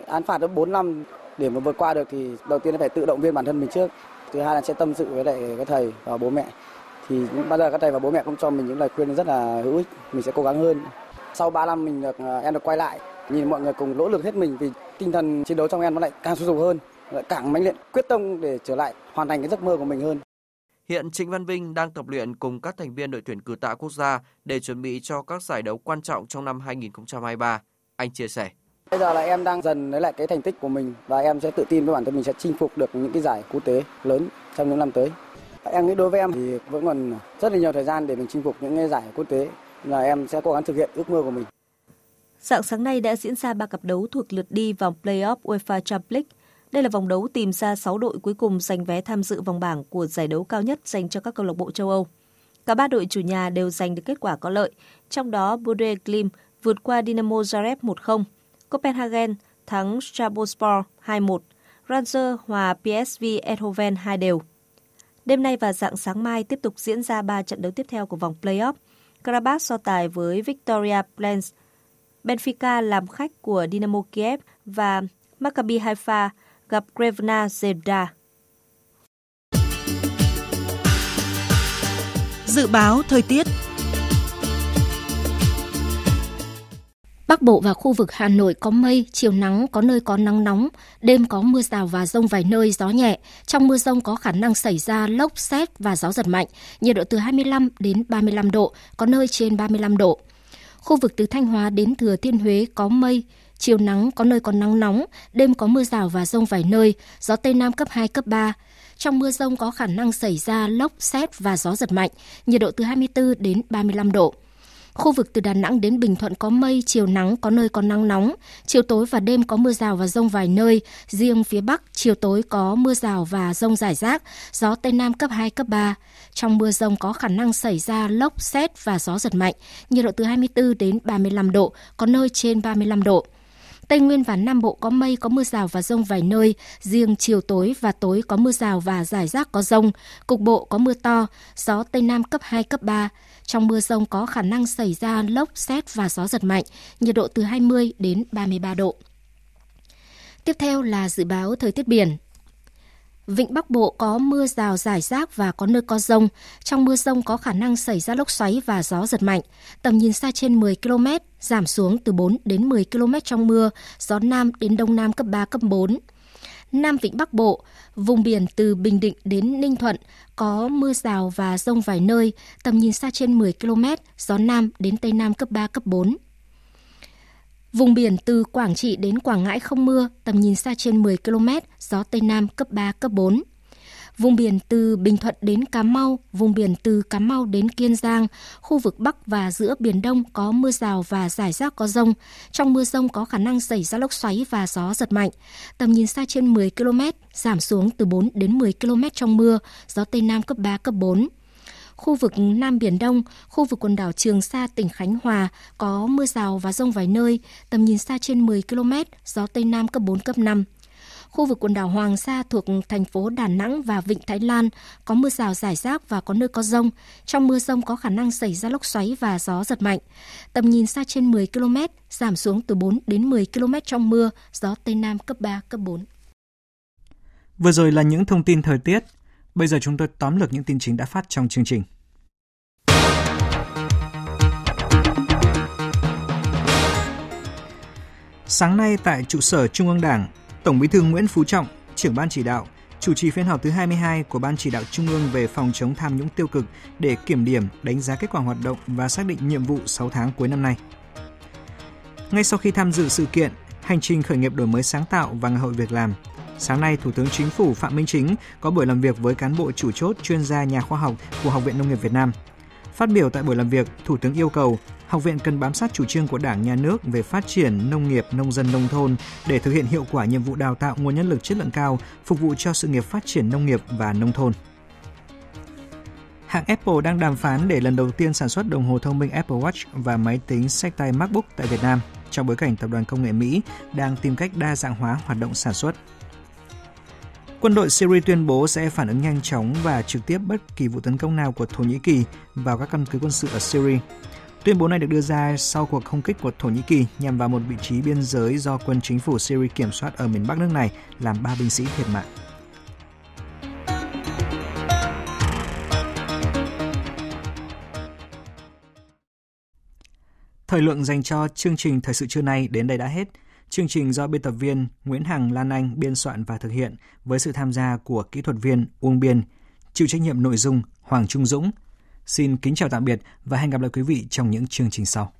Án phạt đến 4 năm để mà vượt qua được thì đầu tiên là phải tự động viên bản thân mình trước. Thứ hai là sẽ tâm sự với lại các thầy và bố mẹ. Thì bao giờ các thầy và bố mẹ cũng cho mình những lời khuyên rất là hữu ích. Mình sẽ cố gắng hơn. Sau 3 năm mình được à, em được quay lại, nhìn mọi người cùng nỗ lực hết mình vì tinh thần chiến đấu trong em nó lại càng sôi sục hơn, lại càng mãnh liệt, quyết tâm để trở lại hoàn thành cái giấc mơ của mình hơn. Hiện Trịnh Văn Vinh đang tập luyện cùng các thành viên đội tuyển cử tạ quốc gia để chuẩn bị cho các giải đấu quan trọng trong năm 2023. Anh chia sẻ. Bây giờ là em đang dần lấy lại cái thành tích của mình và em sẽ tự tin với bản thân mình sẽ chinh phục được những cái giải quốc tế lớn trong những năm tới. Em nghĩ đối với em thì vẫn còn rất là nhiều thời gian để mình chinh phục những cái giải quốc tế là em sẽ cố gắng thực hiện ước mơ của mình. Dạng sáng nay đã diễn ra ba cặp đấu thuộc lượt đi vòng play-off UEFA Champions League. Đây là vòng đấu tìm ra 6 đội cuối cùng giành vé tham dự vòng bảng của giải đấu cao nhất dành cho các câu lạc bộ châu Âu. Cả ba đội chủ nhà đều giành được kết quả có lợi, trong đó Bode Glim vượt qua Dynamo Zagreb 1-0, Copenhagen thắng Trabzonspor 2-1, Rangers hòa PSV Eindhoven 2 đều. Đêm nay và dạng sáng mai tiếp tục diễn ra 3 trận đấu tiếp theo của vòng play-off. Karabakh so tài với Victoria Plains Benfica làm khách của Dynamo Kiev và Maccabi Haifa gặp Crevena Zebra. Dự báo thời tiết Bắc Bộ và khu vực Hà Nội có mây, chiều nắng, có nơi có nắng nóng, đêm có mưa rào và rông vài nơi, gió nhẹ. Trong mưa rông có khả năng xảy ra lốc, xét và gió giật mạnh, nhiệt độ từ 25 đến 35 độ, có nơi trên 35 độ. Khu vực từ Thanh Hóa đến Thừa Thiên Huế có mây, chiều nắng, có nơi có nắng nóng, đêm có mưa rào và rông vài nơi, gió Tây Nam cấp 2, cấp 3. Trong mưa rông có khả năng xảy ra lốc, xét và gió giật mạnh, nhiệt độ từ 24 đến 35 độ. Khu vực từ Đà Nẵng đến Bình Thuận có mây, chiều nắng, có nơi có nắng nóng. Chiều tối và đêm có mưa rào và rông vài nơi. Riêng phía Bắc, chiều tối có mưa rào và rông rải rác. Gió Tây Nam cấp 2, cấp 3. Trong mưa rông có khả năng xảy ra lốc, xét và gió giật mạnh. Nhiệt độ từ 24 đến 35 độ, có nơi trên 35 độ. Tây Nguyên và Nam Bộ có mây, có mưa rào và rông vài nơi. Riêng chiều tối và tối có mưa rào và rải rác có rông. Cục bộ có mưa to, gió Tây Nam cấp 2, cấp 3. Trong mưa rông có khả năng xảy ra lốc, xét và gió giật mạnh, nhiệt độ từ 20 đến 33 độ. Tiếp theo là dự báo thời tiết biển. Vịnh Bắc Bộ có mưa rào rải rác và có nơi có rông. Trong mưa rông có khả năng xảy ra lốc xoáy và gió giật mạnh. Tầm nhìn xa trên 10 km, giảm xuống từ 4 đến 10 km trong mưa, gió Nam đến Đông Nam cấp 3, cấp 4. Nam Vịnh Bắc Bộ, vùng biển từ Bình Định đến Ninh Thuận có mưa rào và rông vài nơi, tầm nhìn xa trên 10 km, gió Nam đến Tây Nam cấp 3, cấp 4. Vùng biển từ Quảng Trị đến Quảng Ngãi không mưa, tầm nhìn xa trên 10 km, gió Tây Nam cấp 3, cấp 4. Vùng biển từ Bình Thuận đến Cà Mau, vùng biển từ Cà Mau đến Kiên Giang, khu vực Bắc và giữa Biển Đông có mưa rào và rải rác có rông. Trong mưa rông có khả năng xảy ra lốc xoáy và gió giật mạnh. Tầm nhìn xa trên 10 km, giảm xuống từ 4 đến 10 km trong mưa, gió Tây Nam cấp 3, cấp 4 khu vực Nam Biển Đông, khu vực quần đảo Trường Sa, tỉnh Khánh Hòa có mưa rào và rông vài nơi, tầm nhìn xa trên 10 km, gió Tây Nam cấp 4, cấp 5. Khu vực quần đảo Hoàng Sa thuộc thành phố Đà Nẵng và Vịnh Thái Lan có mưa rào rải rác và có nơi có rông. Trong mưa rông có khả năng xảy ra lốc xoáy và gió giật mạnh. Tầm nhìn xa trên 10 km, giảm xuống từ 4 đến 10 km trong mưa, gió Tây Nam cấp 3, cấp 4. Vừa rồi là những thông tin thời tiết. Bây giờ chúng tôi tóm lược những tin chính đã phát trong chương trình. Sáng nay tại trụ sở Trung ương Đảng, Tổng Bí thư Nguyễn Phú Trọng, trưởng ban chỉ đạo, chủ trì phiên họp thứ 22 của Ban chỉ đạo Trung ương về phòng chống tham nhũng tiêu cực để kiểm điểm, đánh giá kết quả hoạt động và xác định nhiệm vụ 6 tháng cuối năm nay. Ngay sau khi tham dự sự kiện, hành trình khởi nghiệp đổi mới sáng tạo và ngày hội việc làm, sáng nay Thủ tướng Chính phủ Phạm Minh Chính có buổi làm việc với cán bộ chủ chốt chuyên gia nhà khoa học của Học viện Nông nghiệp Việt Nam. Phát biểu tại buổi làm việc, Thủ tướng yêu cầu học viện cần bám sát chủ trương của Đảng, Nhà nước về phát triển nông nghiệp, nông dân, nông thôn để thực hiện hiệu quả nhiệm vụ đào tạo nguồn nhân lực chất lượng cao, phục vụ cho sự nghiệp phát triển nông nghiệp và nông thôn. Hãng Apple đang đàm phán để lần đầu tiên sản xuất đồng hồ thông minh Apple Watch và máy tính sách tay MacBook tại Việt Nam, trong bối cảnh tập đoàn công nghệ Mỹ đang tìm cách đa dạng hóa hoạt động sản xuất. Quân đội Syria tuyên bố sẽ phản ứng nhanh chóng và trực tiếp bất kỳ vụ tấn công nào của Thổ Nhĩ Kỳ vào các căn cứ quân sự ở Syria. Tuyên bố này được đưa ra sau cuộc không kích của Thổ Nhĩ Kỳ nhằm vào một vị trí biên giới do quân chính phủ Syria kiểm soát ở miền Bắc nước này, làm ba binh sĩ thiệt mạng. Thời lượng dành cho chương trình Thời sự trưa nay đến đây đã hết. Chương trình do biên tập viên Nguyễn Hằng Lan Anh biên soạn và thực hiện với sự tham gia của kỹ thuật viên Uông Biên, chịu trách nhiệm nội dung Hoàng Trung Dũng. Xin kính chào tạm biệt và hẹn gặp lại quý vị trong những chương trình sau.